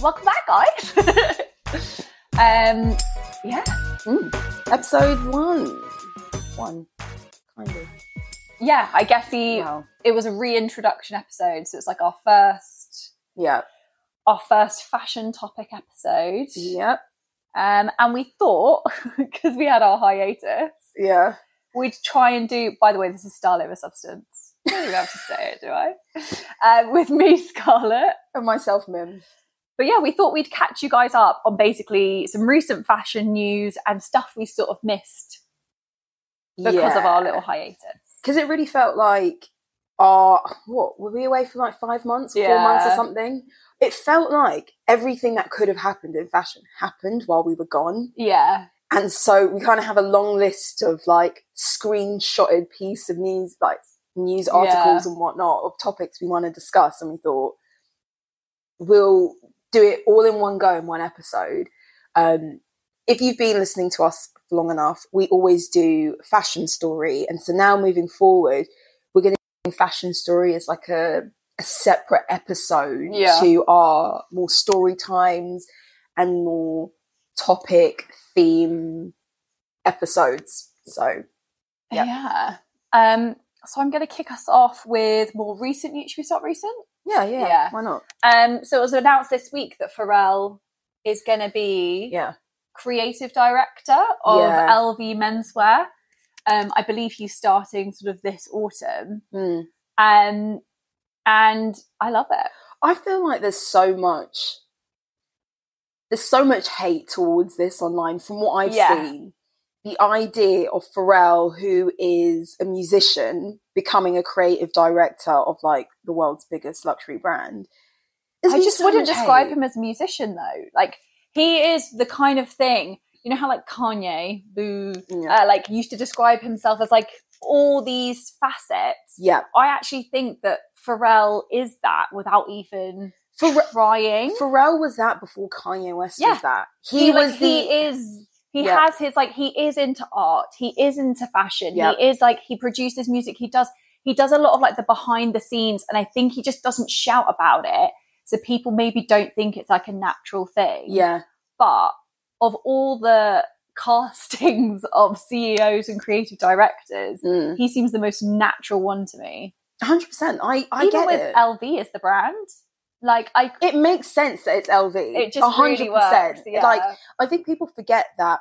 Welcome back, guys. um, yeah, Mm. Episode one. One. Kind of. yeah. I guess the Wow. it was a reintroduction episode, so it's like our first Yeah. our first fashion topic episode. Yep. Um, and we thought because we had our hiatus, Yeah. we'd try and do. By the way, this is Style Over Substance. I don't even have to say it, do I? Um, with me, Scarlett. And myself, Mim. But yeah, we thought we'd catch you guys up on basically some recent fashion news and stuff we sort of missed because of our little hiatus. Because it really felt like our what were we away for like five months, four months or something? It felt like everything that could have happened in fashion happened while we were gone. Yeah, And so we kind of have a long list of like screenshotted piece of news, like news articles and whatnot of topics we want to discuss. And we thought we'll do it all in one go in one episode. Um, if you've been listening to us for long enough, we always do fashion story. And so now moving forward, we're going to do fashion story as like a, a separate episode Yeah. to our more story times and more topic theme episodes. So Yep. yeah. Um, so I'm going to kick us off with more recent we start recent? Yeah, yeah, Yeah. why not? Um, so it was announced this week that Pharrell is going to be Yeah, creative director of Yeah. LV Menswear. Um, I believe he's starting sort of this autumn. Mm. Um, and I love it. I feel like there's so much, there's so much hate towards this online from what I've Yeah. seen. The idea of Pharrell, who is a musician, becoming a creative director of like the world's biggest luxury brand. I just wouldn't describe him as a musician though. Like he is the kind of thing, you know how like Kanye, boo, Yeah. uh, like used to describe himself as like all these facets. Yeah, I actually think that Pharrell is that without even Pharrell, trying. Pharrell was that before Kanye West Yeah. was that. he, He, like, was the he is he has his like he is into art. He is into fashion. He is like he produces music. He does he does a lot of like the behind the scenes and i think he just doesn't shout about it. So people maybe don't think it's like a natural thing. Yeah, but of all the castings of ceos and creative directors mm. he seems the most natural one to me. 100%. I I even get with it. lv is the brand like i it makes sense that it's LV. it just really works yeah. Like I think people forget that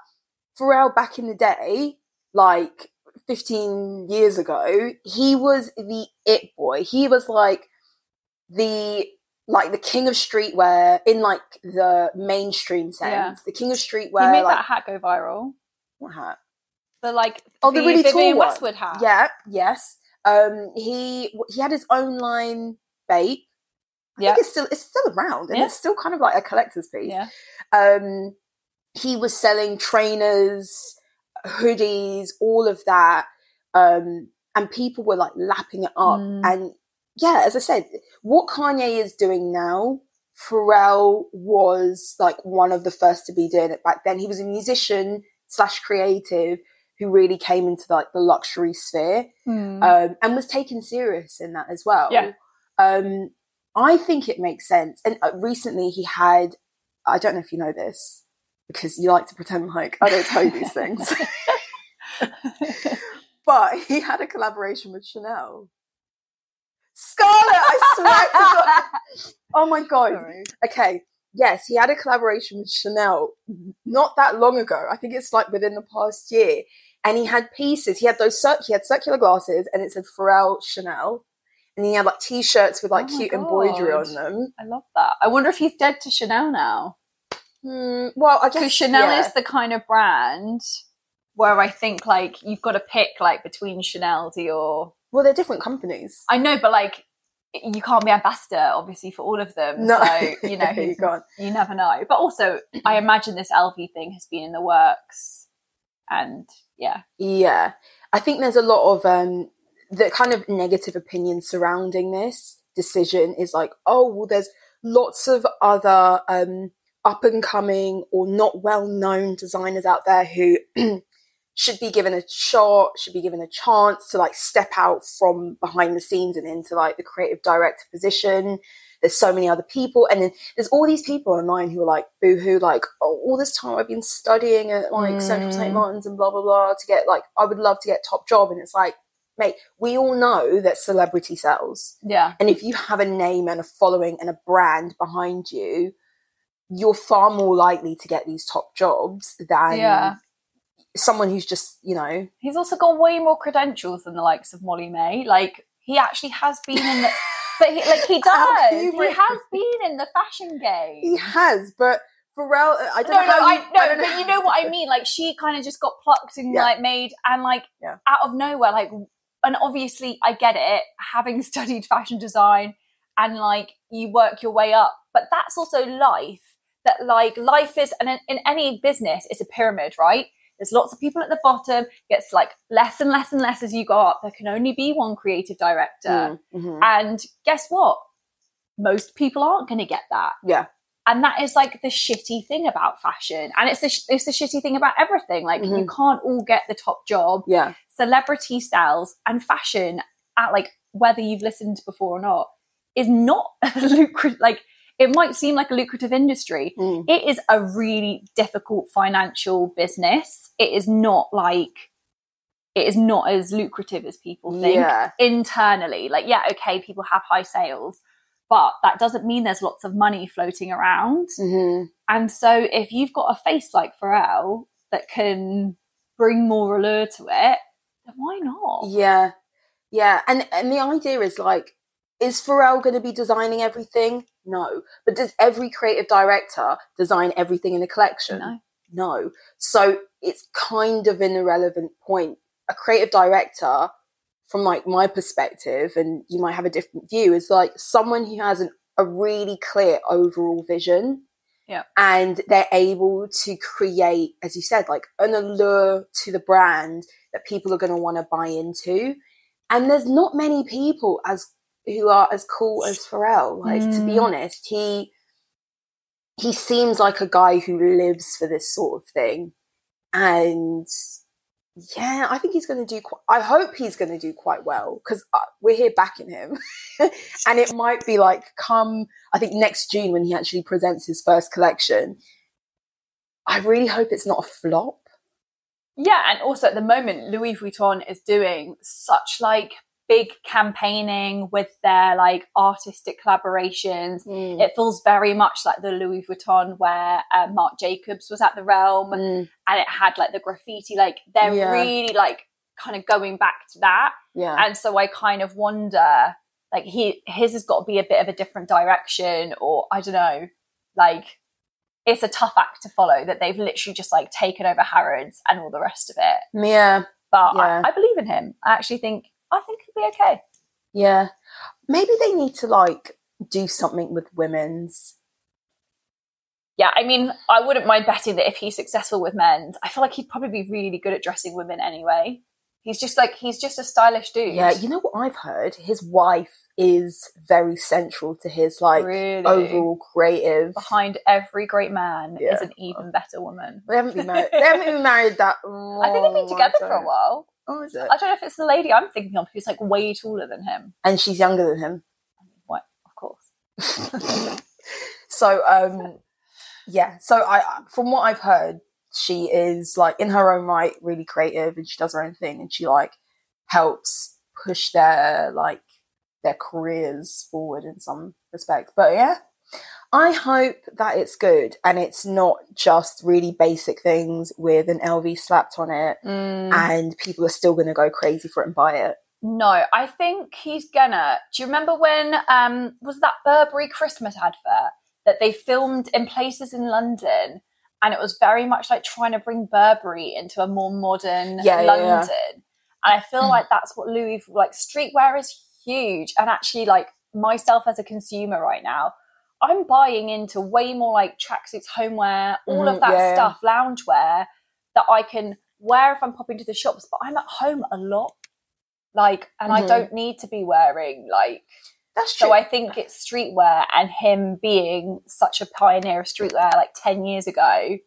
Pharrell back in the day, like 15 years ago, he was the it boy. He was like the like the king of streetwear in like the mainstream sense. Yeah. The king of streetwear. he made like, that hat go viral what hat? the like Oh, the really Vivienne tall one. Westwood hat. Yeah, yes. Um, he he had his own line BAPE. I Yeah. think it's still it's still around, and Yeah. it's still kind of like a collector's piece. Yeah. Um, he was selling trainers, hoodies, all of that, um, and people were like lapping it up. Mm. And yeah, as I said, what Kanye is doing now, Pharrell was like one of the first to be doing it back then. He was a musician slash creative who really came into like the luxury sphere Hmm. um, and was taken serious in that as well. Yeah. Um, I think it makes sense. And uh, recently he had, I don't know if you know this because you like to pretend like I don't tell you these things, but he had a collaboration with Chanel. Scarlett, I swear to God. Oh my God. Sorry. Okay. Yes, he had a collaboration with Chanel not that long ago. I think it's like within the past year. And he had pieces. He had those he had circular glasses and it said Pharrell Chanel. And he had like t-shirts with like Oh cute embroidery on them. I love that. I wonder if he's dead to Chanel now. Mm, well, I Because guess Chanel yeah. is the kind of brand where I think like you've got to pick like between Chanel, Dior. Well, they're different companies. I know, but like you can't be ambassador obviously for all of them. No, So you know, you you never know. But also, I imagine this LV thing has been in the works, and yeah, Yeah, I think there's a lot of um, the kind of negative opinion surrounding this decision is like, oh, well, there's lots of other um, up and coming or not well known designers out there who should be given a shot, should be given a chance to like step out from behind the scenes and into like the creative director position. There's so many other people, and then there's all these people online who are like boohoo, like, oh, all this time I've been studying at like Central St. Mm. Martin's and blah blah blah to get like I would love to get top job, and it's like, mate, we all know that celebrity sells, yeah, and if you have a name and a following and a brand behind you, you're far more likely to get these top jobs than yeah. someone who's just you know He's also got way more credentials than the likes of Molly-Mae. Like he actually has been in the, but he, like he does. He has been in the fashion game. he has, but. Pharrell, uh, I don't no, know no, I you- no, don't but you know what I mean. Like she kind of just got plucked and Yeah. like made and like Yeah. out of nowhere, like and obviously I get it, having studied fashion design and like you work your way up, but that's also life. That like life is, and in, in any business, it's a pyramid, right? There's lots of people at the bottom. Gets like less and less and less as you go up. There can only be one creative director, Mm, mhm. and guess what? Most people aren't going to get that Yeah, and that is like the shitty thing about fashion and it's the sh- it's the shitty thing about everything like you Mhm. can't all get the top job yeah, celebrity sales and fashion at like whether you've listened before or not is not lucrative like it might seem like a lucrative industry Mm. it is a really difficult financial business it is not like it is not as lucrative as people think yeah, internally. Like, yeah, okay, people have high sales, but that doesn't mean there's lots of money floating around. hmm And so if you've got a face like Pharrell that can bring more allure to it, why not? yeah, yeah. And and the idea is like, is Pharrell going to be designing everything? No, but does every creative director design everything in a collection? No. No. So it's kind of an irrelevant point. A creative director, from like my perspective, and you might have a different view, is like someone who has an, a really clear overall vision. Yeah. And they're able to create, as you said, like an allure to the brand that people are going to want to buy into. And there's not many people as who are as cool as Pharrell. Like to be Mm. honest, he he seems like a guy who lives for this sort of thing. And yeah, I think he's going to do. Qu- I hope he's going to do quite well because uh, we're here backing him, and it might be like come. I think next June when he actually presents his first collection. I really hope it's not a flop. Yeah, and also at the moment, Louis Vuitton is doing such like big campaigning with their like artistic collaborations. It feels very much like the Louis Vuitton where uh, Marc Jacobs was at the Realm, Mm, and it had like the graffiti. Like they're Yeah. really like kind of going back to that, yeah, and so I kind of wonder, like he his has got to be a bit of a different direction, or I don't know, like. It's a tough act to follow that they've literally just like taken over Harrods and all the rest of it yeah, but Yeah. I, I believe in him. I actually think I think he'll be okay. yeah. Maybe they need to like do something with women's. Yeah, I mean, I wouldn't mind betting that if he's successful with men's, I feel like he'd probably be really good at dressing women anyway. He's just like he's just a stylish dude. Yeah, you know what I've heard? His wife is very central to his like really overall creative. behind every great man Yeah. is an even better woman. They haven't been married. They haven't been married that. I think they've been together for a while. Oh, is it? I don't know if it's the lady I'm thinking of who's like way taller than him. And she's younger than him. What? Of course. so, um, yeah. So I, from what I've heard, she is like in her own right, really creative, and she does her own thing, and she like helps push their like their careers forward in some respects. But yeah, I hope that it's good and it's not just really basic things with an LV slapped on it, Mm. and people are still going to go crazy for it and buy it. No, I think he's gonna. Do you remember when um was that Burberry Christmas advert that they filmed in places in London and it was very much like trying to bring Burberry into a more modern Yeah, yeah, London. yeah. And I feel like that's what Louis like streetwear is huge. And actually like myself as a consumer right now, I'm buying into way more like tracksuits, homeware, all Mhm, of that yeah, stuff, loungewear that I can wear if I'm popping to the shops, but I'm at home a lot. Like, and I Mhm. don't need to be wearing like That's true. so I think it's streetwear and him being such a pioneer of streetwear like 10 years ago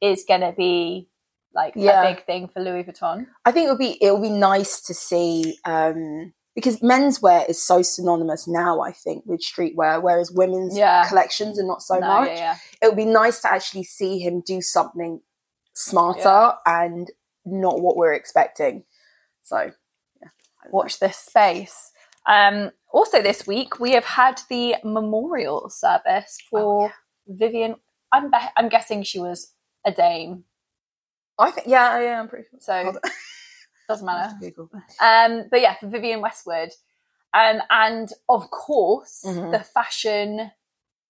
is going to be like Yeah. a big thing for Louis Vuitton. I think it'll be it'll be nice to see um, because menswear is so synonymous now. I think with streetwear, whereas women's Yeah. collections are not so No, much. yeah, yeah. It would be nice to actually see him do something smarter and not what we're expecting. So Watch this space. Um, also, this week we have had the memorial service for Oh, Vivienne. I'm, be- I'm guessing she was a dame, I think yeah, yeah, I'm pretty sure. so. doesn't matter. Um, but yeah, for Vivienne Westwood. Um, and of course, Mhm. the fashion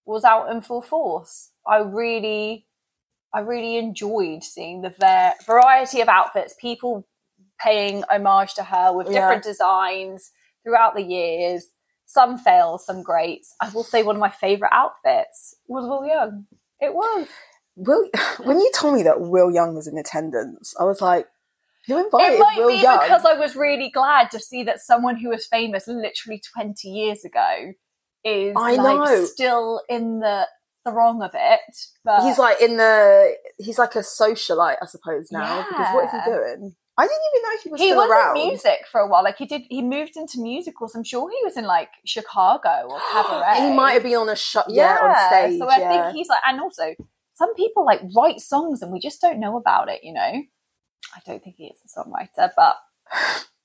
was out in full force. I really, I really enjoyed seeing the va- variety of outfits, people paying homage to her with Yeah. different designs throughout the years. Some fails, some greats. I will say one of my favourite outfits was Will Young. It was. Will, when you told me that Will Young was in attendance, I was like, "Who invited it might Will be Young?" because I was really glad to see that someone who was famous literally 20 years ago is I like know. still in the throng of it. But he's like in the he's like a socialite, I suppose now. Because what is he doing? I didn't even know he was he still was around. in music for a while. Like he did, he moved into musicals. I'm sure he was in like Chicago or Cabaret. he might have been on a shot, yeah, on stage. So I yeah. think he's like, and also some people like write songs and we just don't know about it. You know, I don't think he is a songwriter, but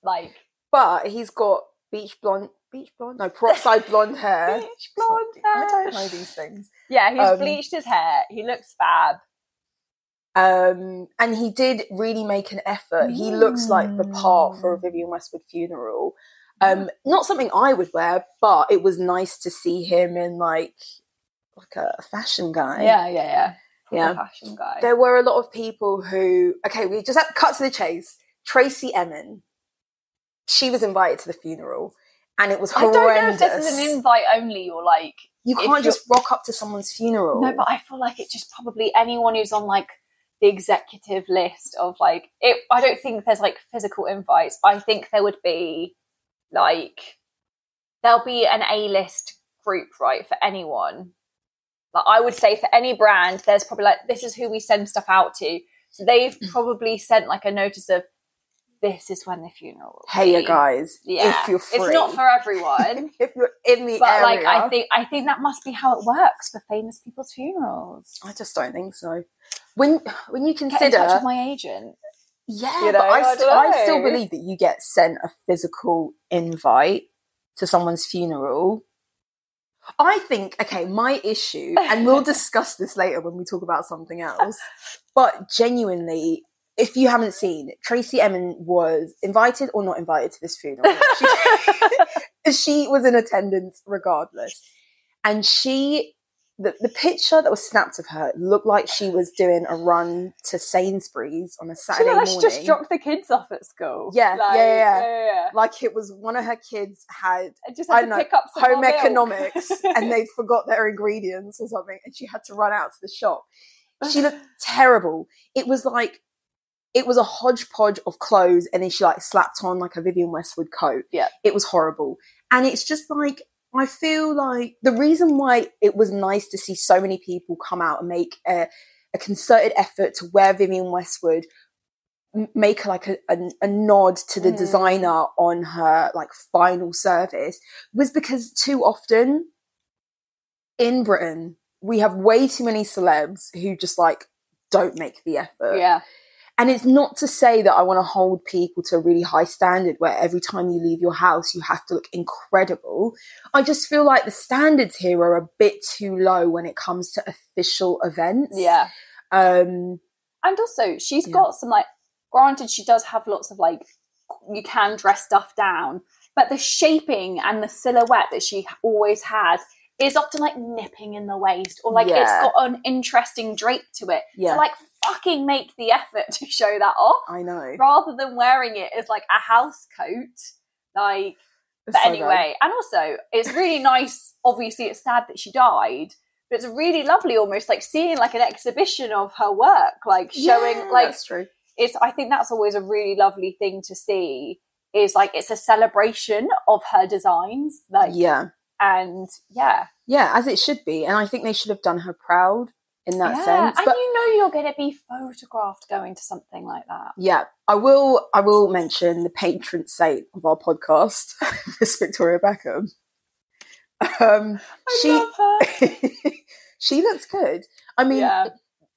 like but he's got beach blonde, beach blonde, no, peroxide blonde hair. Beach blonde I don't know these things. Yeah, he's Um, bleached his hair. He looks fab. Um, and he did really make an effort. He looks like the part for a Vivienne Westwood funeral. Um, not something I would wear, but it was nice to see him in like like a fashion guy. Yeah, yeah, yeah. Yeah. Fashion guy. There were a lot of people who okay, we just have cut to the chase. Tracey Emin, she was invited to the funeral, and it was I don't know if this is an invite only or like you can't just rock up to someone's funeral. no, but I feel like it's just probably anyone who's on like the executive list of like it. I don't think there's like physical invites. I think there would be like there'll be an A list group right for anyone. Like I would say for any brand, there's probably like this is who we send stuff out to. So they've mm. probably sent like a notice of this is when the funeral. Hey, you guys, Yeah, if you're free, it's not for everyone. if you're in the but area. like I think I think that must be how it works for famous people's funerals. I just don't think so. When when you Get in consider, touch with my agent. yeah, you but I, I st- I still believe that you get sent a physical invite to someone's funeral. I think okay, my issue, and we'll discuss this later when we talk about something else. But genuinely, if you haven't seen, Tracey Emin was invited or not invited to this funeral. She, she was in attendance regardless. And she, the, the picture that was snapped of her looked like she was doing a run to Sainsbury's on a She Saturday like morning. just dropped the kids off at school. Yeah, Like, yeah, yeah. yeah, yeah. like it was one of her kids had I just I had to know, pick up some home economics and they'd forgot their ingredients or something and she had to run out to the shop. She looked terrible. It was like it was a hodgepodge of clothes and then she like slapped on like a Vivienne Westwood coat. Yeah. It was horrible. And it's just like I feel like the reason why it was nice to see so many people come out and make a, a concerted effort to wear Vivienne Westwood, make like a, a, a nod to the Mm. designer on her like final service, was because too often in Britain we have way too many celebs who just like don't make the effort. yeah, And it's not to say that I want to hold people to a really high standard where every time you leave your house you have to look incredible. I just feel like the standards here are a bit too low when it comes to official events. yeah. Um And also, she's Yeah. got some like. Granted, she does have lots of like. You can dress stuff down, but the shaping and the silhouette that she always has is often like nipping in the waist or like it's got an interesting drape to it. Yeah. So like fucking make the effort to show that off I know. rather than wearing it as like a house coat. Like It's but so anyway, and also it's really nice. Obviously, it's sad that she died, but it's really lovely, almost like seeing like an exhibition of her work, like showing Yeah, like that's true. it's. I think that's always a really lovely thing to see. Is like it's a celebration of her designs, like Yeah. And yeah, Yeah, as it should be. And I think they should have done her proud in that yeah. sense. and you know you're going to be photographed going to something like that. yeah, I will I will mention the patron saint of our podcast, Miss Victoria Beckham. Um I she she looks good. I mean, yeah,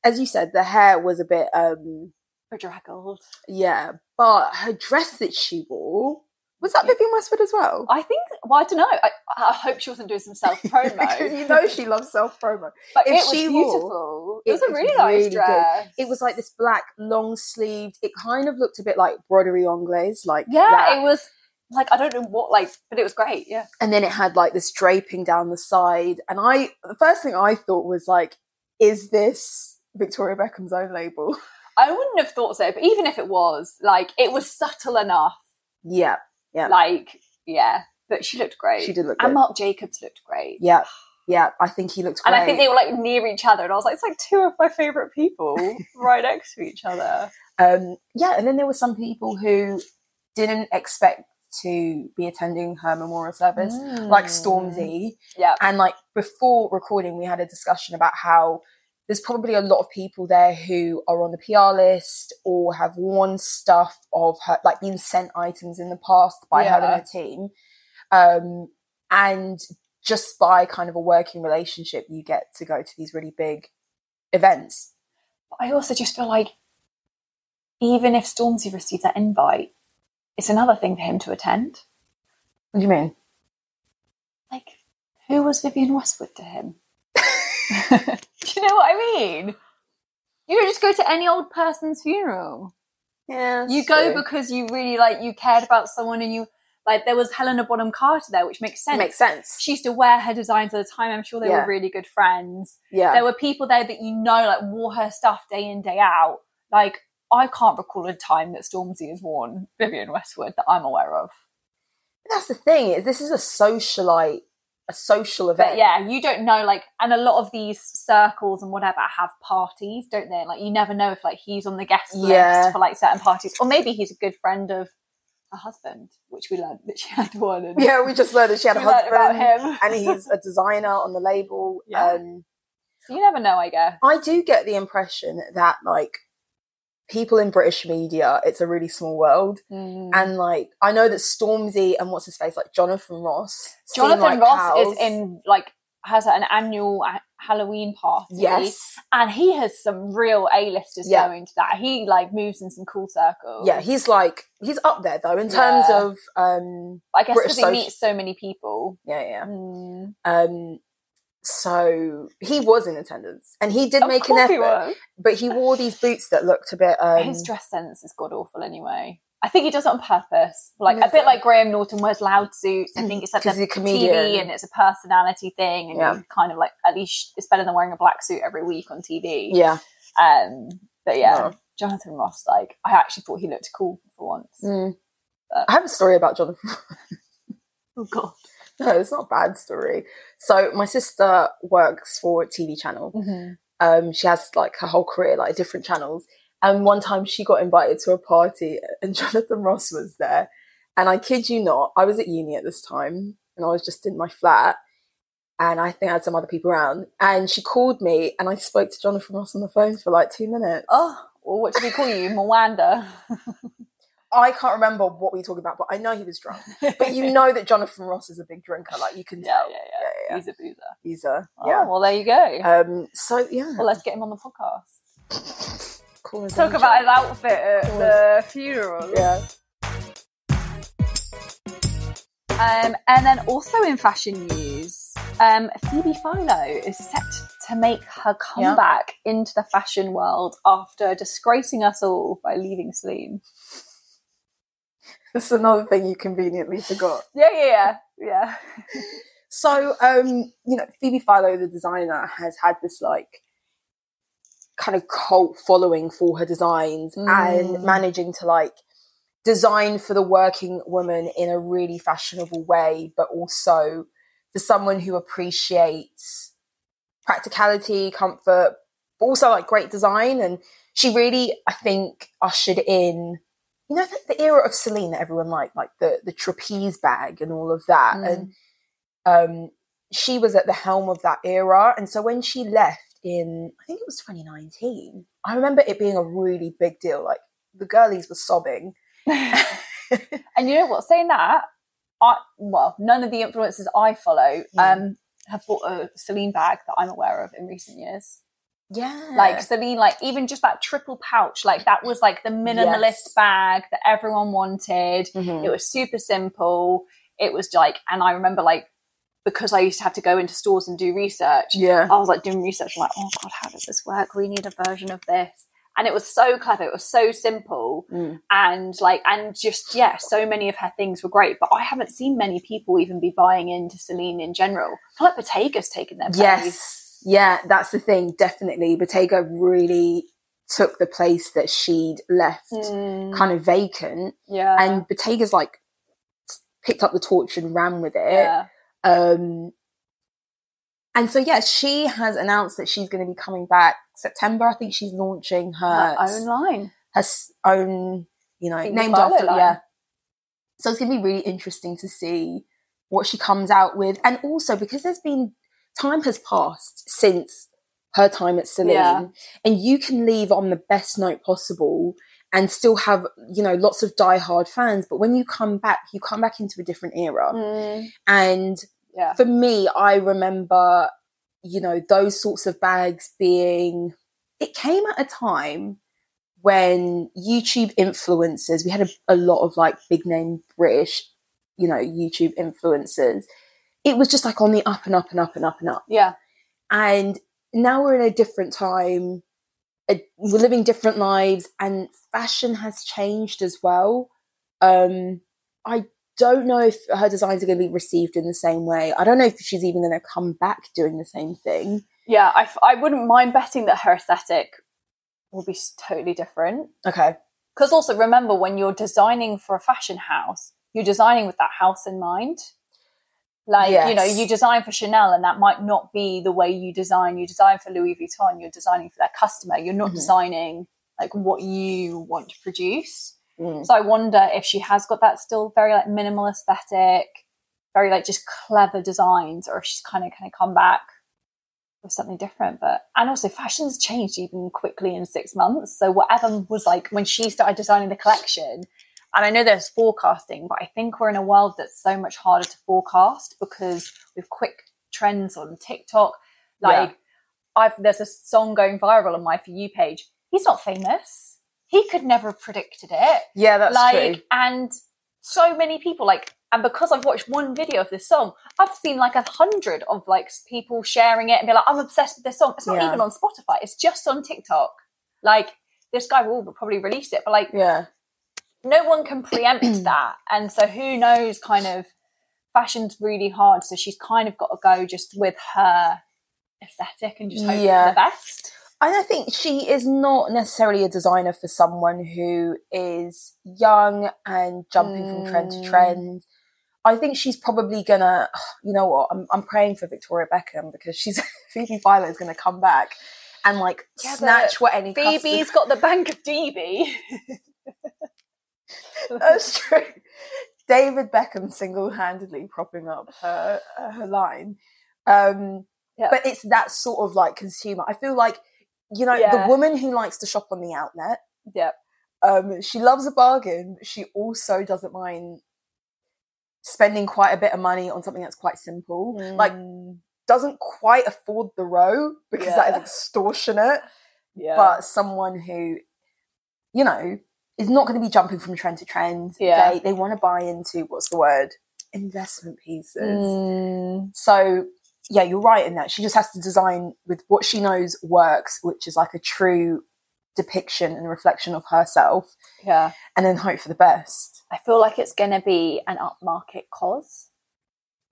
as you said, the hair was a bit um bedraggled. yeah, but her dress that she wore was that Vivienne Westwood as well? I think. Well, I don't know. I, I hope she wasn't doing some self promo. you know she loves self promo. But If it was she wore- beautiful. It was a really nice really good. It was like this black long sleeved. It kind of looked a bit like broderie anglaise, like Yeah, that. it was like I don't know what like, but it was great. Yeah. and then it had like this draping down the side. And I, the first thing I thought was like, is this Victoria Beckham's own label? I wouldn't have thought so, but even if it was, like, it was subtle enough. yeah, Yeah. Like, yeah, but she looked great. she did look and good. Marc Jacobs looked great. Yeah, yeah. I think he looked great. And I think they were like near each other, and I was like, it's like two of my favorite people right next to each other. um, yeah, and then there were some people who didn't expect to be attending her memorial service, like Mm. Stormzy. Yeah. And like before recording, we had a discussion about how there's probably a lot of people there who are on the PR list or have worn stuff of her, like been sent items in the past by her and her team. Um, and just by kind of a working relationship, you get to go to these really big events. But I also just feel like even if Stormzy received that invite, it's another thing for him to attend. What do you mean? Like, who was Vivienne Westwood to him? Do you know what I mean? You don't just go to any old person's funeral. Yeah, You go because you really like you cared about someone and you like there was Helena Bonham Carter there, which makes sense. makes sense. She used to wear her designs at the time. I'm sure they Yeah. were really good friends. Yeah, There were people there that you know like wore her stuff day in, day out. Like I can't recall a time that Stormzy has worn Vivienne Westwood that I'm aware of. that's the thing. Is this is a socialite, a social event? But yeah, you don't know like and a lot of these circles and whatever have parties, don't they? Like you never know if like he's on the guest Yeah. list for like certain parties. Or maybe he's a good friend of her husband, which we learned that she had one and yeah. We just learned that she had a we learned about husband, him. and he's a designer on the label. Yeah. Um, so you never know, I guess. I do get the impression that like people in British media, it's a really small world, Mm. and like I know that Stormzy and what's his face, like Jonathan Ross, Jonathan like Ross pals. is in like has an annual uh, Halloween party. Yes, and he has some real A-listers Yeah. going to that. He like moves in some cool circles. yeah, he's like he's up there though in terms Yeah. of um I guess because he meets so many people. yeah yeah. Mm. Um, so he was in attendance, and he did Of make an effort, but he wore these boots that looked a bit. Um, His dress sense is god awful anyway. I think he does it on purpose, like a bit it? like Graham Norton wears loud suits. I think it's like a a comedian. TV and it's a personality thing, and Yeah. kind of like at least it's better than wearing a black suit every week on TV. yeah, Um, but yeah, No. Jonathan Ross, like I actually thought he looked cool for once. Mm. I have a story about Jonathan. Oh god. no, it's not a bad story. So my sister works for a TV channel. Mm-hmm. Um, she has like her whole career, like different channels. And one time she got invited to a party, and Jonathan Ross was there. And I kid you not, I was at uni at this time, and I was just in my flat. And I think I had some other people around. And she called me, and I spoke to Jonathan Ross on the phone for like two minutes. Oh, well, what did he call you, Mwanda? I can't remember what we were talking about, but I know he was drunk. But you know that Jonathan Ross is a big drinker, like you can yeah, tell. yeah, yeah, yeah, yeah. He's a boozer. He's a Oh, yeah. well, there you go. Um. So yeah, well, let's get him on the podcast. Cool as Talk angel. about his outfit at Cool the funeral. Yeah. Um, and then also in fashion news, um, Phoebe Philo is set to make her comeback into the fashion world after disgracing us all by leaving Celine. That's another thing you conveniently forgot. Yeah, yeah, yeah, yeah. So, um, you know, Phoebe Philo, the designer, has had this like kind of cult following for her designs Mm. and managing to like design for the working woman in a really fashionable way, but also for someone who appreciates practicality, comfort, but also like great design. And she really, I think, ushered in, you know, the, the era of Celine that everyone liked, like the the trapeze bag and all of that. Mm. And um, she was at the helm of that era. And so when she left in, I think it was 2019, I remember it being a really big deal. Like the girlies were sobbing. and you know what? Saying that, I well, none of the influencers I follow Yeah. um have bought a Celine bag that I'm aware of in recent years. Yeah. Like Celine, like even just that triple pouch, like that was like the minimalist Yes. bag that everyone wanted. Mhm. It was super simple. It was like, and I remember like because I used to have to go into stores and do research. yeah. I was like doing research, I'm like, oh god, how does this work? We need a version of this. And it was so clever. It was so simple, Mm. and like, and just yeah, so many of her things were great. But I haven't seen many people even be buying into Celine in general. I feel like Bottega's taken their place. Yes. Yeah, that's the thing. Definitely. Bottega really took the place that she'd left Mm, kind of vacant. yeah, And Bottega's like picked up the torch and ran with it. yeah, Um, and so, yeah, she has announced that she's going to be coming back September. I think she's launching her, her own line. her own, you know, named after, line. yeah. So it's going to be really interesting to see what she comes out with. And also because there's been, time has passed since her time at Celine, Yeah. and you can leave on the best note possible and still have, you know, lots of diehard fans. But when you come back, you come back into a different era. Mm, And yeah, for me, I remember, you know, those sorts of bags being, it came at a time when YouTube influencers, we had a, a lot of like big name British, you know, YouTube influencers. It was just like on the up and up and up and up and up. yeah, And now we're in a different time. A, we're living different lives, and fashion has changed as well. Um, I don't know if her designs are going to be received in the same way. I don't know if she's even going to come back doing the same thing. yeah. I, f- I wouldn't mind betting that her aesthetic will be totally different. Okay. Because also remember, when you're designing for a fashion house, you're designing with that house in mind. Like, you know, you design for Chanel and that might not be the way you design. You design for Louis Vuitton, you're designing for that customer. You're not Mhm. designing like what you want to produce. Mm. So I wonder if she has got that still very like minimal aesthetic, very like just clever designs, or if she's kind of kind of come back with something different. But and also fashion's changed even quickly in six months. So whatever was like when she started designing the collection, and I know there's forecasting, but I think we're in a world that's so much harder to forecast because with quick trends on TikTok, like I've there's a song going viral on my for you page. He's not famous. He could never have predicted it Yeah, that's like true. and so many people like and because I've watched one video of this song, I've seen like a hundred of like people sharing it and be like, I'm obsessed with this song. It's not Yeah. even on Spotify, it's just on TikTok. Like this guy will probably release it, but like Yeah. No one can preempt that. And so who knows kind of fashion's really hard. So she's kind of got to go just with her aesthetic and just hope Yeah. for the best. And I think she is not necessarily a designer for someone who is young and jumping from trend to Mm. trend. I think she's probably gonna, you know what? I'm, I'm praying for Victoria Beckham because she's Phoebe Philo is gonna come back and like Yeah, snatch what any Phoebe's got the Bank of DB. That's true. David Beckham single-handedly propping up her her line. Um, Yeah. But it's that sort of like consumer. I feel like you know Yeah. the woman who likes to shop on the outlet. Yep. Um, she loves a bargain. She also doesn't mind spending quite a bit of money on something that's quite simple. Like Mm, doesn't quite afford the row because that is extortionate. yeah. But someone who, you know, is not going to be jumping from trend to trend. Yeah. They they want to buy into what's the word? Investment pieces. Mm, So yeah, you're right in that. She just has to design with what she knows works, which is like a true depiction and reflection of herself, yeah. and then hope for the best. I feel like it's going to be an upmarket Cos.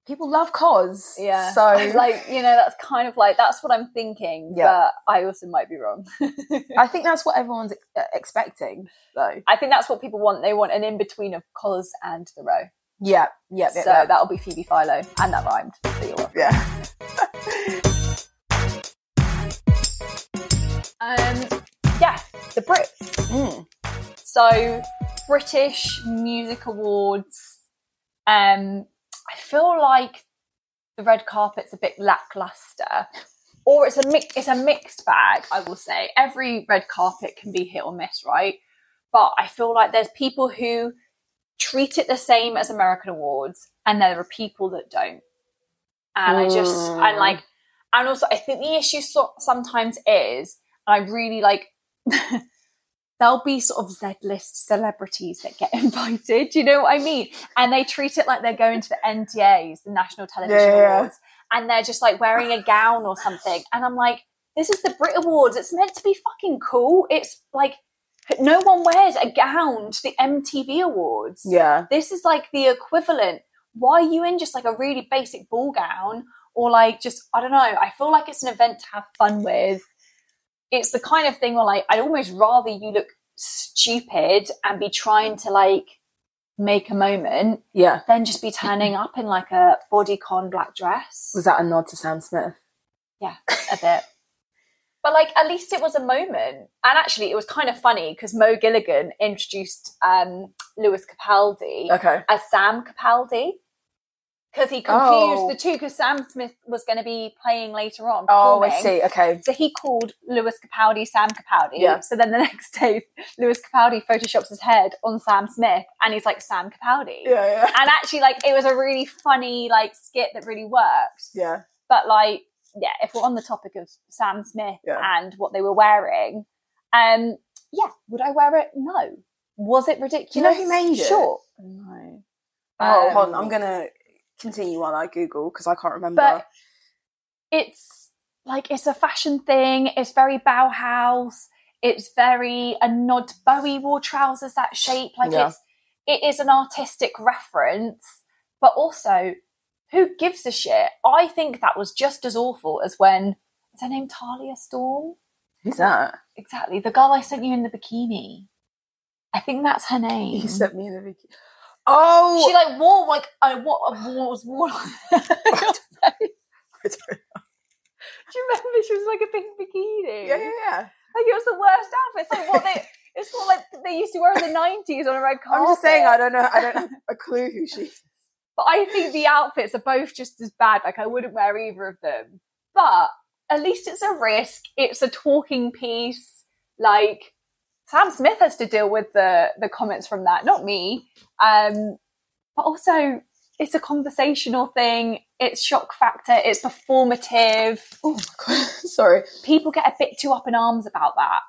People love cos. Yeah. So like, you know, that's kind of like, that's what I'm thinking. Yeah. But I also might be wrong. I think that's what everyone's ex- uh, expecting, though. I think that's what people want. They want an in between of Cos and the row. Yeah, yeah, yeah. so yeah. that'll be Phoebe Philo. And that rhymed. So you're welcome. yeah. Um, yeah, the Brits. Mm. So British Music Awards. Um, I feel like the red carpet's a bit lackluster, or it's a mix. It's a mixed bag. I will say every red carpet can be hit or miss, right? But I feel like there's people who treat it the same as American awards, and there are people that don't. And I just Mm. and like, and also I think the issue so- sometimes is, and I really like. there'll be sort of Z list celebrities that get invited. You know what I mean? And they treat it like they're going to the NTAs, the National Television Yeah. Awards, and they're just like wearing a gown or something. And I'm like, this is the Brit Awards. It's meant to be fucking cool. It's like no one wears a gown to the MTV Awards. Yeah. This is like the equivalent. Why are you in just like a really basic ball gown? Or like just I don't know. I feel like it's an event to have fun with it's the kind of thing where like I'd almost rather you look stupid and be trying to like make a moment Yeah. than just be turning up in like a bodycon black dress. Was that a nod to Sam Smith? Yeah, a bit. But like at least it was a moment. And actually it was kind of funny because Mo Gilligan introduced um Lewis Capaldi Okay. as Sam Capaldi. Because he confused Oh. the two because Sam Smith was going to be playing later on. Oh, I see. Okay. So he called Lewis Capaldi Sam Capaldi. Yeah. So then the next day, Lewis Capaldi photoshops his head on Sam Smith, and he's like Sam Capaldi. Yeah, yeah. And actually, like it was a really funny like skit that really worked. Yeah. But like, yeah, if we're on the topic of Sam Smith Yeah. and what they were wearing, um, yeah, would I wear it? No. Was it ridiculous? You know who made it? Sure. No. Oh, hold on. Um, I'm gonna continue while I Google because I can't remember. but it's like it's a fashion thing. It's very Bauhaus. It's very a nod. Bowie wore trousers that shape. Like Yeah. it's it is an artistic reference, but also who gives a shit? I think that was just as awful as when is her name Talia Storm? Who's that? Exactly, the girl I sent you in the bikini. I think that's her name. You sent me in the video. Oh, She like wore like uh, what was worn. Do you remember she was like a pink bikini? yeah, yeah, yeah. Like it was the worst outfit. It's like what they it's what like they used to wear in the nineties on a red carpet. I'm just saying, I don't know. I don't have a clue who she. is. But I think the outfits are both just as bad. Like I wouldn't wear either of them. But at least it's a risk. It's a talking piece. Like Sam Smith has to deal with the the comments from that, not me. Um, but also it's a conversational thing. It's shock factor. It's performative. Oh my god! Sorry. People get a bit too up in arms about that.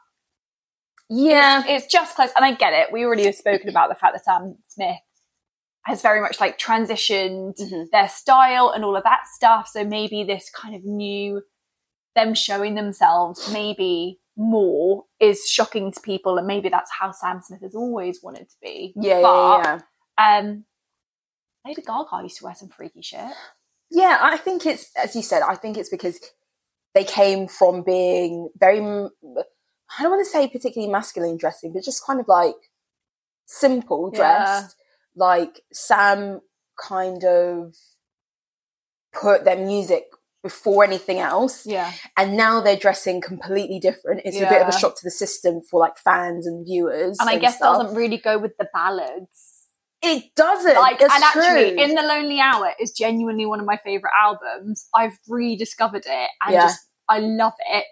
Yeah. it's just close and i get it we already have spoken about the fact that sam smith has very much like transitioned Mhm. their style and all of that stuff so maybe this kind of new them showing themselves maybe more is shocking to people and maybe that's how sam smith has always wanted to be Yeah, but, yeah, yeah. um lady gaga used to wear some freaky shit Yeah, I think it's as you said. I think it's because they came from being very. I don't want to say particularly masculine dressing, but just kind of like simple Yeah. dressed. Like Sam kind of put their music before anything else, yeah and now they're dressing completely different. It's a bit of a shock to the system for like fans and viewers. and i guess stuff. doesn't really go with the ballads it doesn't like and actually true. in the lonely hour is genuinely one of my favorite albums i've rediscovered it and Yeah. just i love it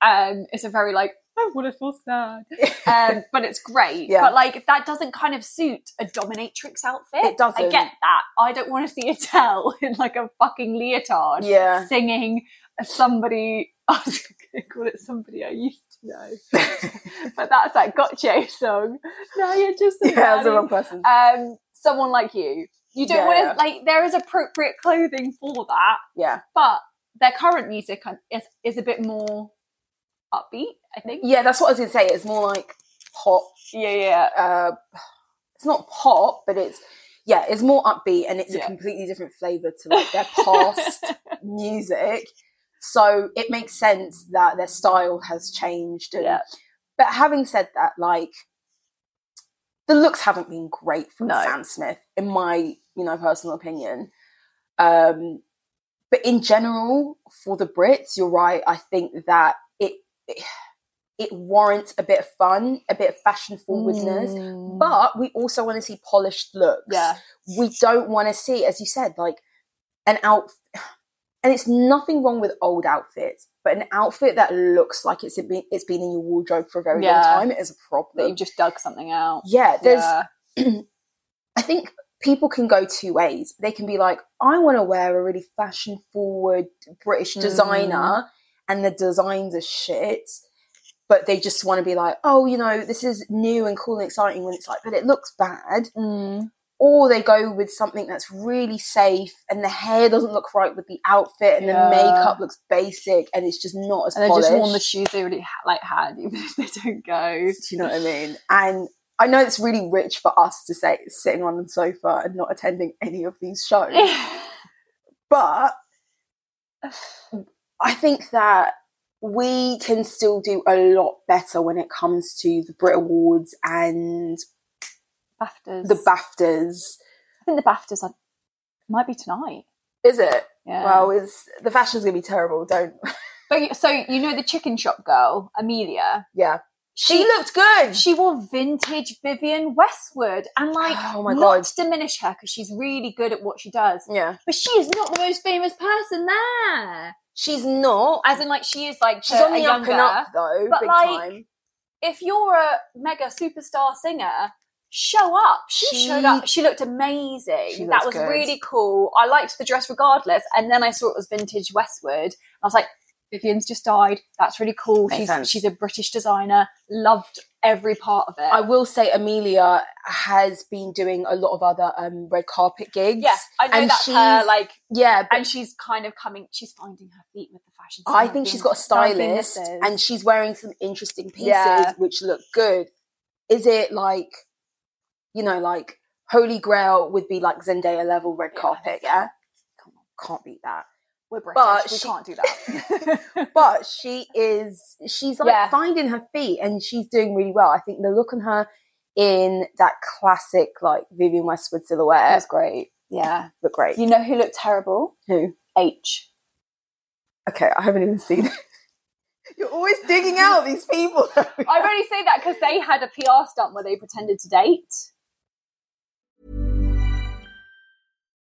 um it's a very like i want to feel sad um but it's great Yeah. but like that doesn't kind of suit a dominatrix outfit It doesn't. i get that i don't want to see Adele in like a fucking leotard yeah. singing somebody i was gonna call it somebody i used to know but that's that Gotye song No, you're just a yeah, that's the wrong person. um, someone like you. You don't Yeah, want to yeah. like. There is appropriate clothing for that, yeah. but their current music is is a bit more upbeat. I think. Yeah, that's what I was going to say. It's more like pop. Yeah, yeah. Uh, it's not pop, but it's yeah, it's more upbeat and it's Yeah. a completely different flavor to like their past music. So it makes sense that their style has changed. And, Yeah. But having said that, like the looks haven't been great from No. Sam Smith, in my you know personal opinion. Um, but in general, for the Brits, you're right. I think that it warrants a bit of fun, a bit of fashion forwardness. Mm. But we also want to see polished looks. yeah, We don't want to see, as you said, like an out. And it's nothing wrong with old outfits, but an outfit that looks like it's been it's been in your wardrobe for a very Yeah. long time is a problem. that you've just dug something out. yeah, there's. yeah. I think people can go two ways. They can be like, I want to wear a really fashion forward British Mm. And the designs are shit. But they just want to be like, oh, you know, this is new and cool and exciting. When it's like, but it looks bad. Mm. or they go with something that's really safe and the hair doesn't look right with the outfit and Yeah. the makeup looks basic and it's just not as And they just worn the shoes they already ha- like had, even if they don't go. Do you know what I mean? And I know it's really rich for us to say sitting on the sofa and not attending any of these shows, but I think that we can still do a lot better when it comes to the Brit Awards and BAFTAs. the BAFTAs. I think the BAFTAs are, might be tonight. Is it? Yeah. Well, is the fashion's gonna be terrible. Don't. but so you know the chicken shop girl, Amelia. Yeah. She looked good. She wore vintage Vivienne Westwood, and like, Oh my not God. to diminish her because she's really good at what she does, Yeah. but she is not the most famous person there. She's not. As in, like, she is like She's on a the up younger. and up though, but, like, time. If you're a mega superstar singer, show up. She, She- showed up. She looked amazing. She that was good. really cool. I liked the dress regardless, and then I saw it was vintage Westwood. I was like. Vivienne's just died. That's really cool. Makes She's sense. she's a British designer. Loved every part of it. I will say Amelia has been doing a lot of other um, red carpet gigs. Yeah, I know and that's her. Like, Yeah, and she's kind of coming. She's finding her feet with the fashion. I think she's got a stylist and she's wearing some interesting pieces Yeah. which look good. Is it like, you know, like Holy Grail would be like Zendaya level red Yeah. carpet, yeah? Come on, can't beat that. We're British. but we she- can't do that. but she is she's like Yeah. finding her feet and she's doing really well. I think the look on her in that classic like Vivienne Westwood silhouette was great. Yeah. look great. You know who looked terrible? Who? Aitch. Okay, I haven't even seen it. You're always digging out these people. I only say that because they had a PR stunt where they pretended to date.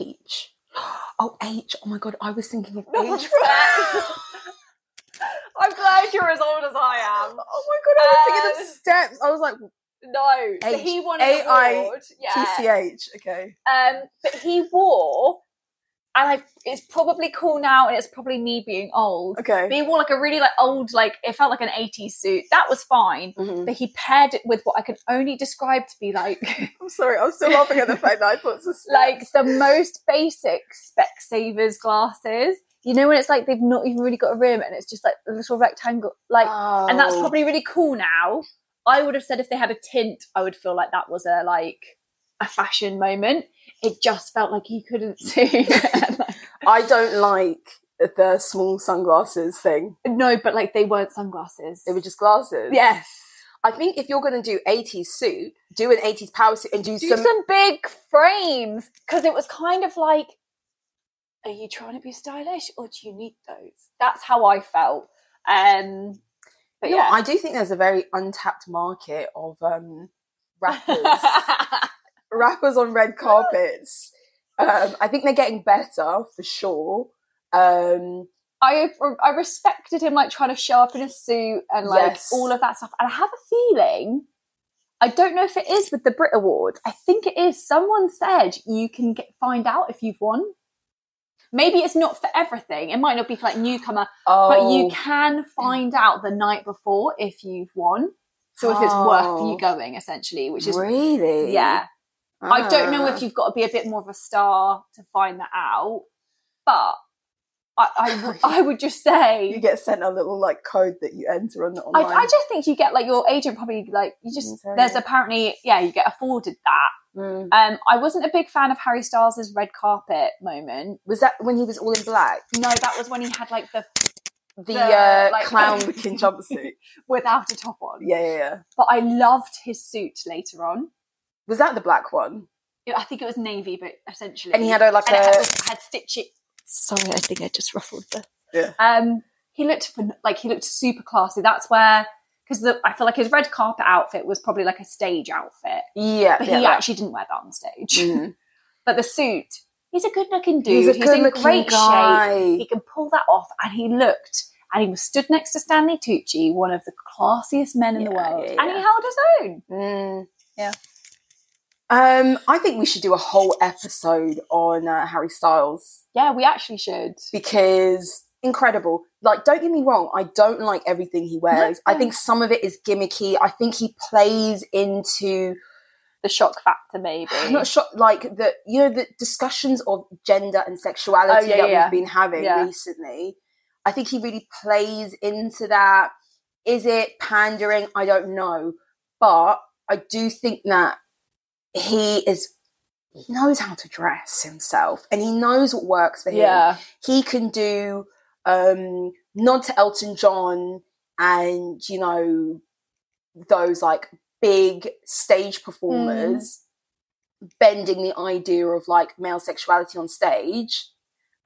H. Oh, H. Oh my god, I was thinking of H. I'm glad you're as old as I am. Oh my god, I was thinking Uh, of steps. I was like, No, so Aitch. he won an A-I- award. Yeah. TCH. Okay. Um, but he wore, and I, it's probably cool now, and it's probably me being old. Okay. But he wore like a really like old, like it felt like an 80s suit. That was fine. Mhm. But he paired it with what I can only describe to be like, I'm sorry, I'm still laughing at the fact that I thought like the most basic Specsavers glasses. You know when it's like they've not even really got a rim, and it's just like a little rectangle, like, and that's Oh. probably really cool now. I would have said if they had a tint, I would feel like that was a like a fashion moment. It just felt like he couldn't see. I don't like the small sunglasses thing. no, but like they weren't sunglasses. They were just glasses. yes. I think if you're going to do 80s suit, do an 80s power suit and do, Do some. some, big frames because it was kind of like, are you trying to be stylish or do you need those? That's how I felt. Um, but You know, yeah, I do think there's a very untapped market of um, rappers, rappers on red carpets. Um, I think they're getting better for sure. Um, I I respected him like trying to show up in a suit and like Yes. all of that stuff. And I have a feeling, I don't know if it is with the Brit Awards. I think it is. Someone said you can get, find out if you've won. Maybe it's not for everything. It might not be for like newcomer, oh, but you can find out the night before if you've won. So if it's worth Oh. you going, essentially, which is really, yeah. I don't know Ah. if you've got to be a bit more of a star to find that out, but I I would just say you get sent a little like code that you enter on the I. I just think you get like your agent probably like you just Okay. there's apparently yeah you get afforded that. Mm. Um, I wasn't a big fan of Harry Styles' red carpet moment. Was that when he was all in black? No, that was when he had like the The, The, uh, like- clown looking jumpsuit. without a top on. Yeah, yeah, yeah. But I loved his suit later on. Was that the black one? I think it was navy, but essentially, And he had a like and it a had, had stitching. Sorry, I think I just ruffled this. Yeah. Um, he looked like he looked super classy. That's where because I feel like his red carpet outfit was probably like a stage outfit, yeah. but yeah, he that- actually didn't wear that on stage. Mhm. But the suit, he's a good looking dude. He's a in good-looking great guy. shape. He can pull that off, and he looked. And he was stood next to Stanley Tucci, one of the classiest men in the world, yeah, and he held his own. Mm. Yeah. Um, I think we should do a whole episode on uh, Harry Styles Yeah, we actually should. because incredible. Like, don't get me wrong, I don't like everything he wears. I think some of it is gimmicky. I think he plays into The shock factor, maybe. I'm not sure, like the you know the discussions of gender and sexuality Oh, yeah, that yeah. we've been having Yeah. recently. I think he really plays into that. Is it pandering? I don't know, but I do think that he is. He knows how to dress himself, and he knows what works for him. Yeah. He can do um, nod to Elton John, and you know those like big stage performers bending the idea of like male sexuality on stage.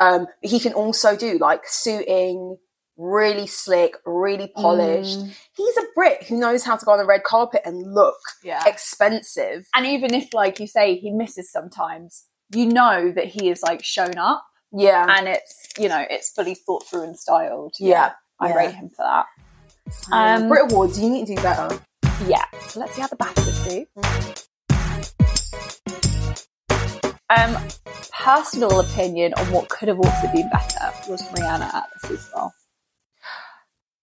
Um, he can also do like suiting, really slick, really polished. Mm, He's a Brit who knows how to go on the red carpet and look yeah. expensive. and even if, like you say, he misses sometimes, you know that he is like shown up, Yeah, and it's you know it's fully thought through and styled. yeah. I yeah. rate him for that. Um, Um, Brit Awards, you need to do better. Yeah. So let's see how the BAFTAs do. Um, personal opinion on what could have also been better was Rihanna at the Super Bowl.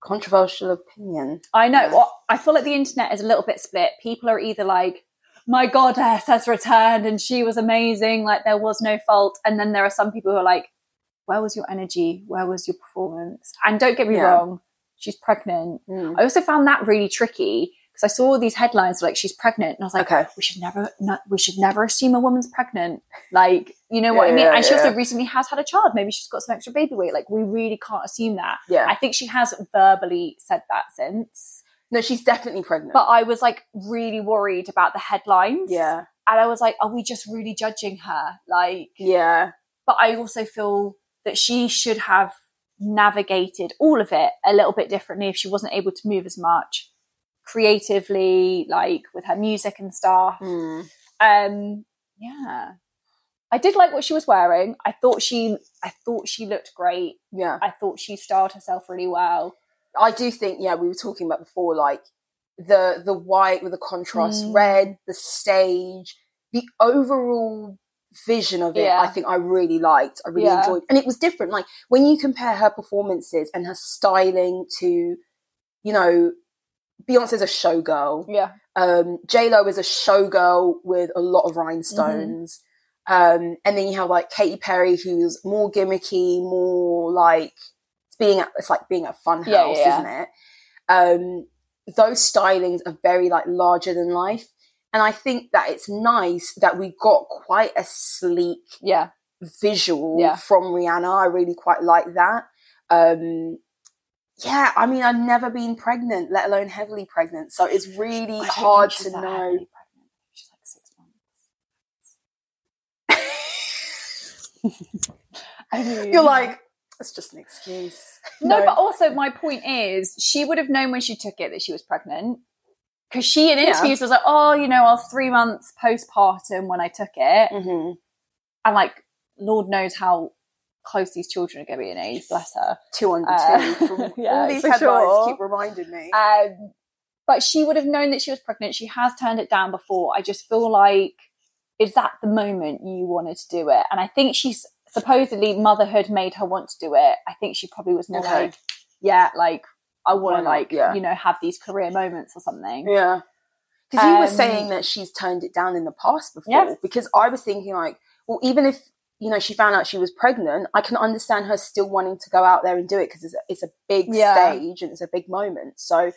Controversial opinion. I know. What I feel like the internet is a little bit split. People are either like, "My goddess has returned and she was amazing," like there was no fault, and then there are some people who are like, "Where was your energy? Where was your performance?" And don't get me Yeah. wrong, she's pregnant. Mm. I also found that really tricky because I saw these headlines like she's pregnant, and I was like, Okay. "We should never, not, we should never assume a woman's pregnant." Like, you know what Yeah, I mean? yeah, and she also recently has had a child. Maybe she's got some extra baby weight. Like, we really can't assume that. Yeah. I think she has verbally said that since. No, she's definitely pregnant. But I was like really worried about the headlines. yeah, And I was like, are we just really judging her? Like, yeah, but I also feel that she should have navigated all of it a little bit differently if she wasn't able to move as much creatively, like with her music and stuff. Mm. Um, yeah. I did like what she was wearing. I thought she I thought she looked great. yeah. I thought she styled herself really well. I do think, yeah, we were talking about before, like the the white with the contrast Mm. red, the stage, the overall vision of it. Yeah. I think I really liked. I really Yeah. enjoyed, and it was different. Like when you compare her performances and her styling to, you know, Beyonce's a showgirl. Yeah. Um, J Lo is a showgirl with a lot of rhinestones. Um, and then you have like Katy Perry, who's more gimmicky, more like it's being at, it's like being at fun house, Yeah, yeah, isn't it? Um, those stylings are very like larger than life, and I think that it's nice that we got quite a sleek Yeah. visual Yeah. from Rihanna. I really quite like that. Um, yeah, I mean, I've never been pregnant, let alone heavily pregnant. So it's really hard to know. She's like six months. I mean, You're like, it's just an excuse. no, but also my point is, she would have known when she took it that she was pregnant. Because she in Yeah. interviews was like, oh, you know, I was three months postpartum when I took it. hmm And like, Lord knows how close these children are going to be in age, bless her. two under Uh, two. From yeah, all these headlines sure. keep reminding me. Um, but she would have known that she was pregnant. She has turned it down before. I just feel like is that the moment you wanted to do it? And I think she's supposedly motherhood made her want to do it. I think she probably was more Okay. like, yeah, like I want to like Yeah. you know have these career moments or something. Yeah. Because you were Um, saying that she's turned it down in the past before. Yeah. Because I was thinking, like, well, even if, you know, she found out she was pregnant, I can understand her still wanting to go out there and do it because it's, a- it's a big Yeah. stage and it's a big moment. So,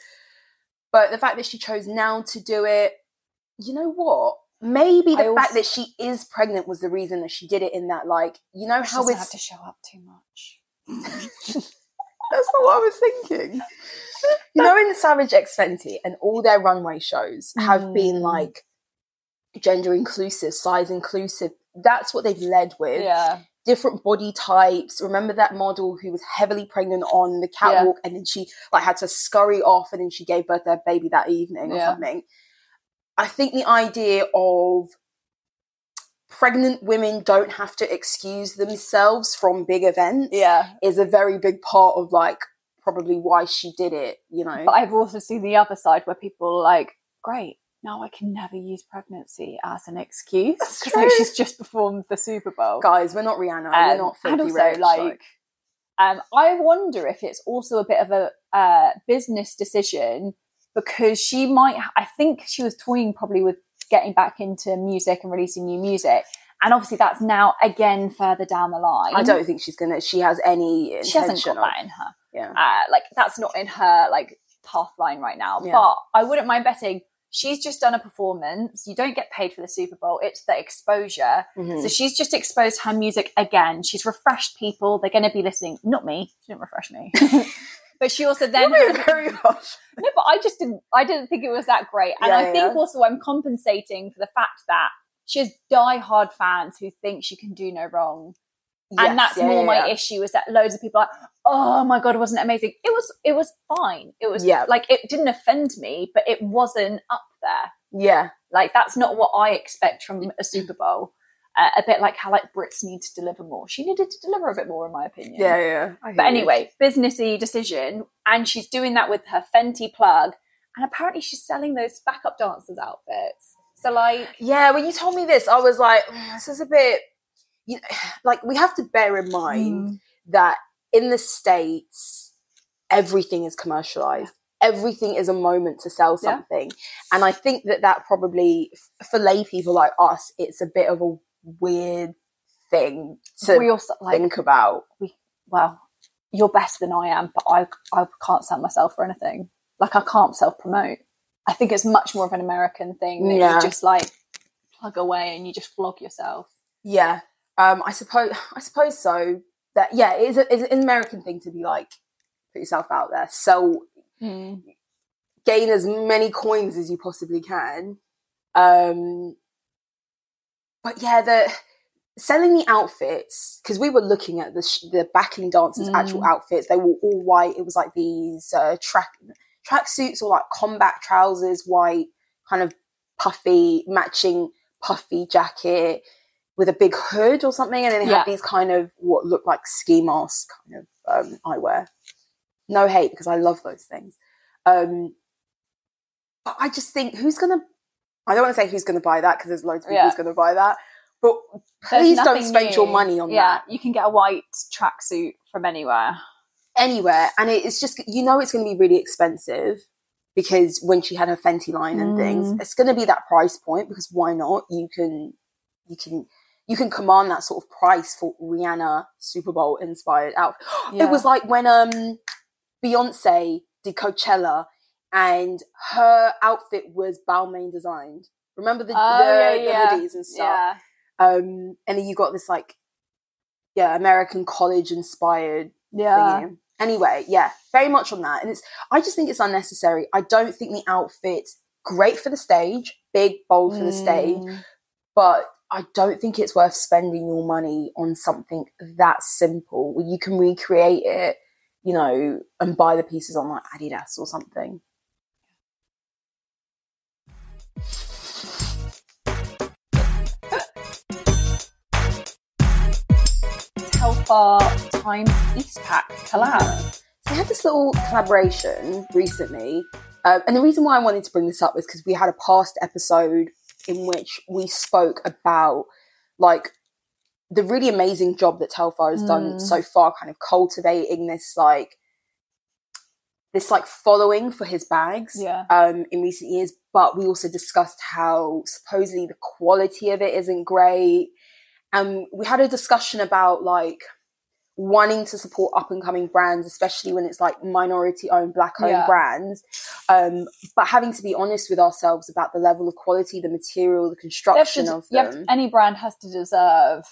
but the fact that she chose now to do it, you know what? Maybe the I fact that she is pregnant was the reason that she did it in that, like, you know how doesn't have to show up too much. That's not what I was thinking. you know, in Savage X Fenty and all their runway shows have been Mm. like gender inclusive, size inclusive. That's what they've led with. Yeah, Different body types. Remember that model who was heavily pregnant on the catwalk and then she like had to scurry off and then she gave birth to her baby that evening or something. I think the idea of pregnant women don't have to excuse themselves from big events yeah. is a very big part of like probably why she did it, you know. But I've also seen the other side where people are like, great, now I can never use pregnancy as an excuse That's because like, she's just performed the Super Bowl. Guys, we're not Rihanna. we're Um, not and filthy also rich. like, um, I wonder if it's also a bit of a uh, business decision because she might. I think she was toying probably with getting back into music and releasing new music, and obviously that's now again further down the line. I don't think she's gonna. She has any intention She hasn't got of. that in her Yeah. uh, like that's not in her like path line right now. Yeah. But I wouldn't mind betting she's just done a performance. You don't get paid for the Super Bowl; it's the exposure. Mhm. So she's just exposed her music again. She's refreshed people. They're going to be listening. Not me. She didn't refresh me. but she also then very harsh. no, but I just didn't. I didn't think it was that great, and Yeah, I think yeah. also I'm compensating for the fact that she has die-hard fans who think she can do no wrong Yes, and that's yeah, more yeah, my yeah. issue is that loads of people are like oh my god wasn't it amazing? It was it was fine. It was Yeah. like it didn't offend me but it wasn't up there. Yeah, like that's not what i expect from a super bowl. Uh, a bit like how like brits need to deliver more. She needed to deliver a bit more in my opinion. Yeah, yeah. But anyway businessy decision and she's doing that with her fenty plug and apparently she's selling those backup dancers outfits. So like Yeah, when you told me this, I was like, "Mm, this is a bit. You know, like we have to bear in mind Mm. that in the states, everything is commercialized. Everything is a moment to sell Yeah. something, and I think that that probably for lay people like us, it's a bit of a weird thing to we also like think about. We well, you're better than I am, but I I can't sell myself for anything. Like I can't self promote. I think it's much more of an American thing that Yeah. you just like plug away and you just flog yourself. Yeah, um, I suppose. I suppose so. That yeah, it is, a, it's an American thing to be like put yourself out there, sell, gain as many coins as you possibly can. Um, but yeah, the selling the outfits because we were looking at the sh- the backing dancers' Mm. actual outfits. They were all white. It was like these uh, track track suits or like combat trousers, white, kind of puffy, matching puffy jacket with a big hood or something, and then they Yeah. had these kind of what looked like ski mask kind of um, eyewear. No hate because I love those things. Um, but I just think who's gonna? I don't want to say who's gonna buy that because there's loads of people Yeah. who's gonna buy that. But please don't spend your money on Yeah, that you can get a white tracksuit from anywhere. anywhere, and it- it's just you know it's going to be really expensive because when she had her Fenty line and things, Mm. it's going to be that price point because why not? You can you can you can command that sort of price for Rihanna Super Bowl inspired outfit. Yeah. It was like when um Beyonce did Coachella and her outfit was Balmain designed. Remember the, Oh, the, yeah, the hoodies and stuff. Yeah. Um, and then you got this like, yeah, American college inspired Yeah. thingy. Anyway, yeah, very much on that. And it's I just think it's unnecessary. I don't think the outfit's great for the stage, big, bold for the stage, Mm. but I don't think it's worth spending your money on something that simple you can recreate it, you know, and buy the pieces on like Adidas or something. Telfar times Eastpak collab. So we had this little collaboration recently, um, and the reason why I wanted to bring this up is because we had a past episode in which we spoke about like the really amazing job that Telfar has done Mm. so far, kind of cultivating this like this like following for his bags Yeah. um, in recent years. But we also discussed how supposedly the quality of it isn't great, and we had a discussion about like wanting to support up and coming brands, especially when it's like minority owned, black owned Yeah. brands. Um, but having to be honest with ourselves about the level of quality, the material, the construction of to- have them. to- any brand has to deserve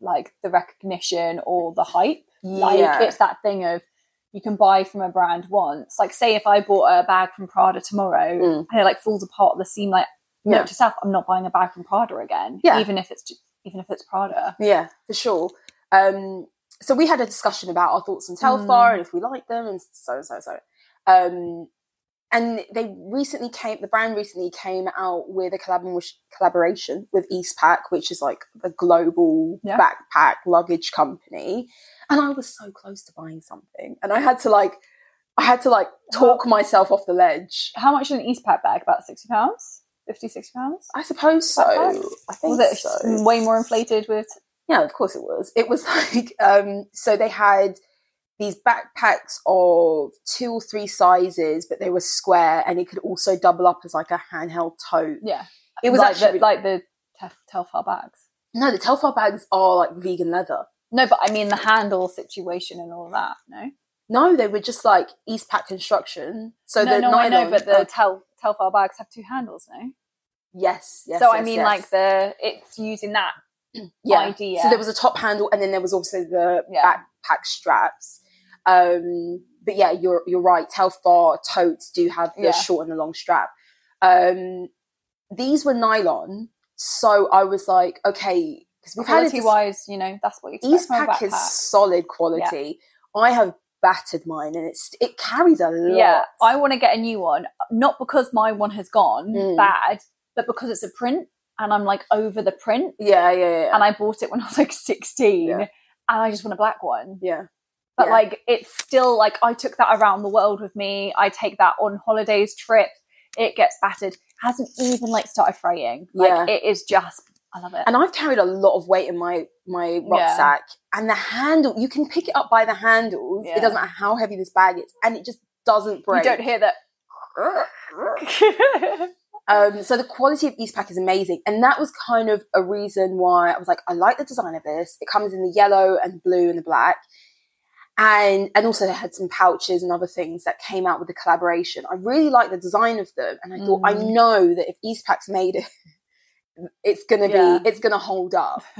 like the recognition or the hype. Like Yeah. it's that thing of you can buy from a brand once. Like say if I bought a bag from Prada tomorrow Mm. and it like falls apart at the seam, like Yeah. note to self, I'm not buying a bag from Prada again. Yeah. Even if it's even if it's Prada. Yeah, for sure. Um, so we had a discussion about our thoughts on Telfar Mm. and if we like them and so so so. Um, and they recently came. The brand recently came out with a collab- collaboration with Eastpak, which is like the global Yeah. backpack luggage company. And I was so close to buying something, and I had to like, I had to like talk myself off the ledge. How much is an Eastpak bag? About sixty pounds? 50 60 pounds? I suppose so. Backpack? I think Was it so. way more inflated with Yeah, of course it was. It was like um so they had these backpacks of two or three sizes, but they were square and it could also double up as like a handheld tote. yeah. It was like actually the, like the Tef- Telfar bags. no, the Telfar bags are like vegan leather. No, but I mean the handle situation and all that. No, No, they were just like Eastpak construction. So no, the no, I know, but the uh, tel- Telfar bags have two handles. No, yes, yes. so I mean yes. like the it's using that. yeah. idea. So there was a top handle, and then there was also the Yeah. backpack straps. Um, but yeah, you're you're right. Telfar totes do have the Yeah. short and the long strap. Um, these were nylon, so I was like, okay, because we've had Quality dis- wise, you know that's what you expect from a Eastpak is solid quality. I have battered mine, and it's it carries a lot. Yeah, I want to get a new one, not because my one has gone Mm. bad, but because it's a print, and I'm like over the print, yeah, yeah, yeah, and I bought it when I was like 16, Yeah. and I just want a black one. yeah. But Yeah. like, it's still like I took that around the world with me. I take that on holidays, trip. It gets battered. Hasn't even like started fraying. Like Yeah. it is just. I love it. and I've carried a lot of weight in my my rucksack, and the handle you can pick it up by the handles. Yeah. It doesn't matter how heavy this bag is, and it just doesn't break. you don't hear that. Um, so the quality of Eastpak is amazing, and that was kind of a reason why I was like, I like the design of this. It comes in the yellow and blue and the black, and and also they had some pouches and other things that came out with the collaboration. I really like the design of them, and I thought I Mm. know that if Eastpak's made it, it's gonna Yeah. be it's gonna hold up.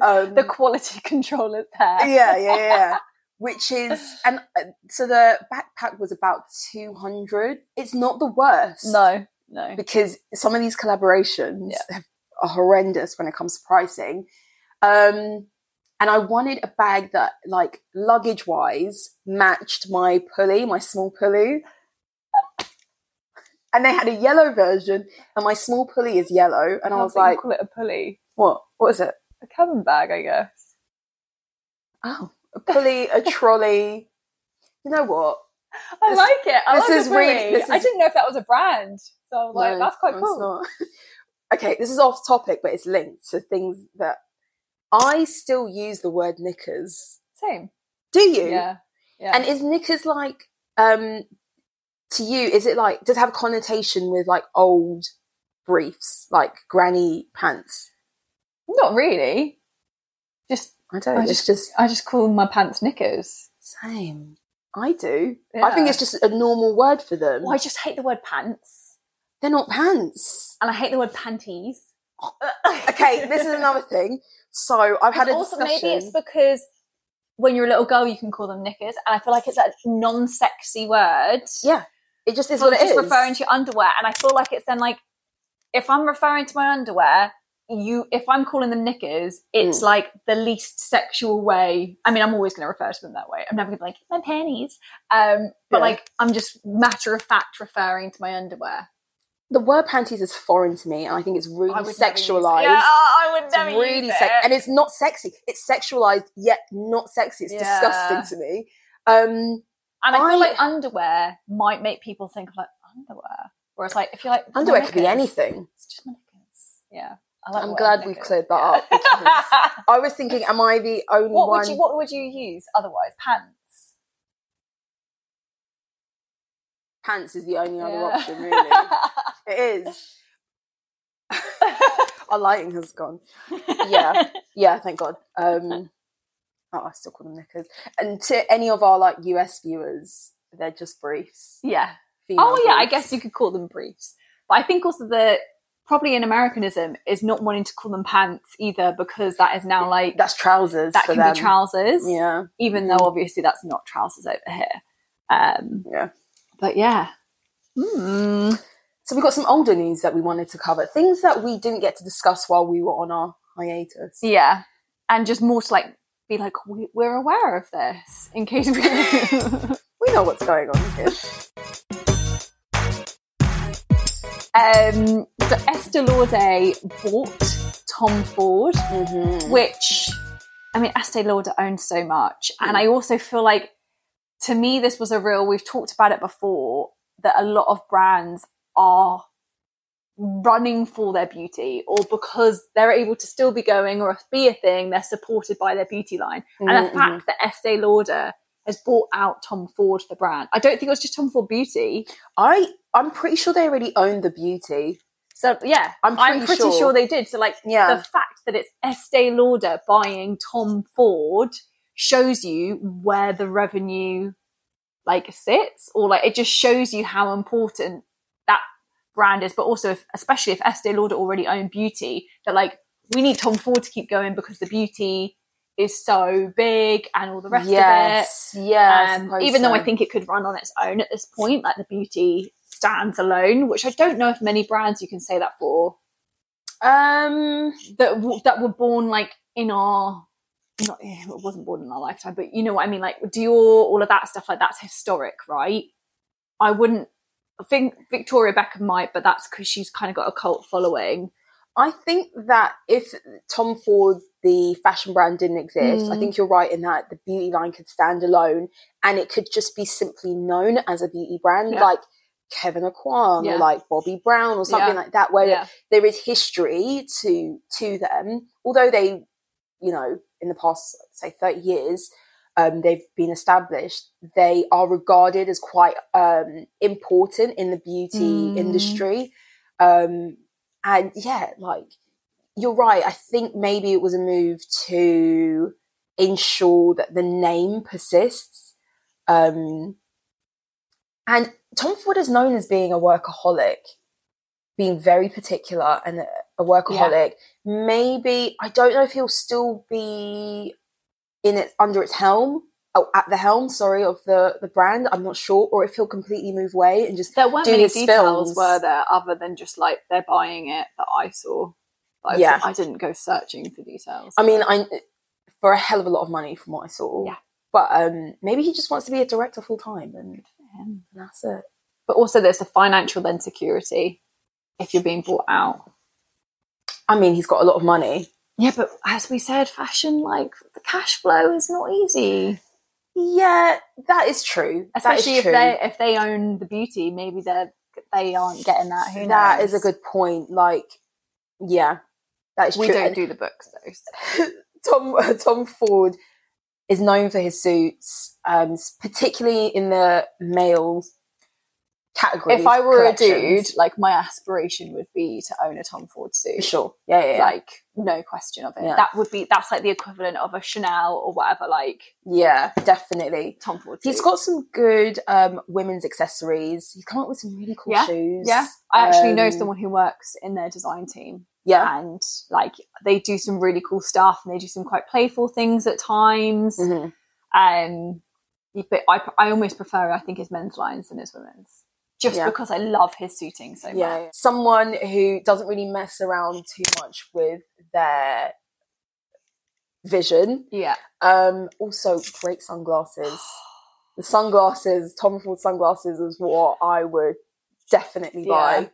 Um, the quality control is there. yeah, yeah, yeah. Which is, and uh, so the backpack was about 200. It's not the worst. No, no. Because some of these collaborations Yeah. have, are horrendous when it comes to pricing. Um, and I wanted a bag that, like, luggage wise, matched my pulley, my small pulley. And they had a yellow version, and my small pulley is yellow. And I was like, call it a pulley, what? What is it? a cabin bag, I guess. Oh, a pulley, a trolley. You know what? I This- like it. I this like is really- this I didn't know if that was a brand, so I was like, that's quite cool. okay, this is off topic, but it's linked to things that I still use the word knickers. Same. Do you? Yeah. Yeah. And is knickers like um to you? Is it like does it have a connotation with like old briefs, like granny pants? Not really. Just I don't. I just, just I just call my pants knickers. same. I do. I think it's just a normal word for them. Well, I just hate the word pants, They're not pants. and I hate the word panties. Okay, this is another thing. So I've had a also discussion. maybe it's because when you're a little girl, you can call them knickers, and I feel like it's a non-sexy word. Yeah, it just is for what it just is. referring to your underwear, and I feel like it's then like if I'm referring to my underwear, you if I'm calling them knickers, it's Mm. like the least sexual way. I mean, I'm always going to refer to them that way. I'm never going to be like my panties, um, but Yeah. like I'm just matter of fact referring to my underwear. the word panties is foreign to me, and I think it's really I would never use it. sexualized. Yeah, I would It's never really use sex- it. and it's not sexy. It's sexualized yet not sexy. It's Yeah. disgusting to me. Um, And I feel like underwear might make people think of like underwear. Whereas like if you're like underwear could be anything. It's just my knickers. Yeah. Like I'm glad we've cleared that up because I was thinking, am I the only what one? would you what would you use otherwise? Pants. Pants is the only other option, really. it is. Our lighting has gone. Yeah. Yeah, thank God. Um, oh, I still call them knickers. And to any of our like US viewers, they're just briefs. yeah. Female Oh yeah, I guess you could call them briefs. But I think also the probably an Americanism is not wanting to call them pants either because that is now like that's trousers. that can them. be trousers. Yeah, Even though obviously that's not trousers over here. Um yeah. but yeah. Hmm. So we've got some older news that we wanted to cover. Things that we didn't get to discuss while we were on our hiatus. Yeah. And just more to like be like, we, we're aware of this in case we. We know what's going on here. um, so Estee Lauder bought Tom Ford, Mhm. which, I mean, Estee Lauder owns so much. And I also feel like, to me, this was a real, we've talked about it before, that a lot of brands are running for their beauty or because they're able to still be going or be a thing, they're supported by their beauty line. And the fact that Estee Lauder has bought out Tom Ford, the brand, I don't think it was just Tom Ford Beauty. I I'm pretty sure they already own the beauty. So yeah, I'm I'm pretty pretty, sure. sure. they did. So like Yeah. the fact that it's Estee Lauder buying Tom Ford shows you where the revenue like sits, or like it just shows you how important that brand is. But also, if, especially if Estee Lauder already own beauty, that like we need Tom Ford to keep going because the beauty is so big and all the rest yes, of it. yeah. Um, even though I think it could run on its own at this point, like the beauty stands alone, which I don't know if many brands you can say that for um, that w- that were born like in our not eh, it wasn't born in our lifetime, but you know what I mean. Like Dior, all of that stuff, like that's historic, right? I wouldn't I think Victoria Beckham might, but that's because she's kind of got a cult following. I think that if Tom Ford, the fashion brand, didn't exist, I Mm. think you're right in that the beauty line could stand alone and it could just be simply known as a beauty brand, Yeah. like Kevyn Aucoin Yeah. or like Bobbi Brown or something Yeah. like that, where there is history to to them. Although they, you know, in the past say 30 years, um, they've been established. They are regarded as quite um, important in the beauty Mm. industry. Um, and yeah, like you're right. I think maybe it was a move to ensure that the name persists. Um, and Tom Ford is known as being a workaholic, being very particular and a, a workaholic. Maybe I don't know if he'll still be in it under its helm. Oh, at the helm, sorry, of the the brand. I'm not sure, or if he'll completely move away and just There weren't do many his details, films. were there, other than just like they're buying it that I saw. I, Yeah. I didn't go searching for details. I mean, I for a hell of a lot of money from what I saw. Yeah. But um, maybe he just wants to be a director full time, and him. that's it. but also there's the financial insecurity if you're being bought out. I mean, he's got a lot of money. Yeah, but as we said, fashion like the cash flow is not easy. Yeah, that is true. Especially if true. they if they own the beauty, maybe they're they aren't getting that. Who That knows? is a good point. Like, yeah, that is We true. don't And do the books though. so- Tom Tom Ford is known for his suits, um, particularly in the male category. If I were a dude, like my aspiration would be to own a Tom Ford suit. sure, yeah, yeah, yeah. Like no question of it. Yeah. That would be that's like the equivalent of a Chanel or whatever. Like yeah, definitely. Tom Ford. He's got some good um, women's accessories. He's come up with some really cool Yeah, shoes. Yeah, I actually know Um, someone who works in their design team, Yeah, and like they do some really cool stuff, and they do some quite playful things at times. Mhm. Um, but I, I almost prefer, I think, his men's lines than his women's, just Yeah. because I love his suiting so yeah, much. someone who doesn't really mess around too much with their vision. Yeah, Um, also, great sunglasses. The sunglasses, Tom Ford sunglasses, is what I would definitely buy.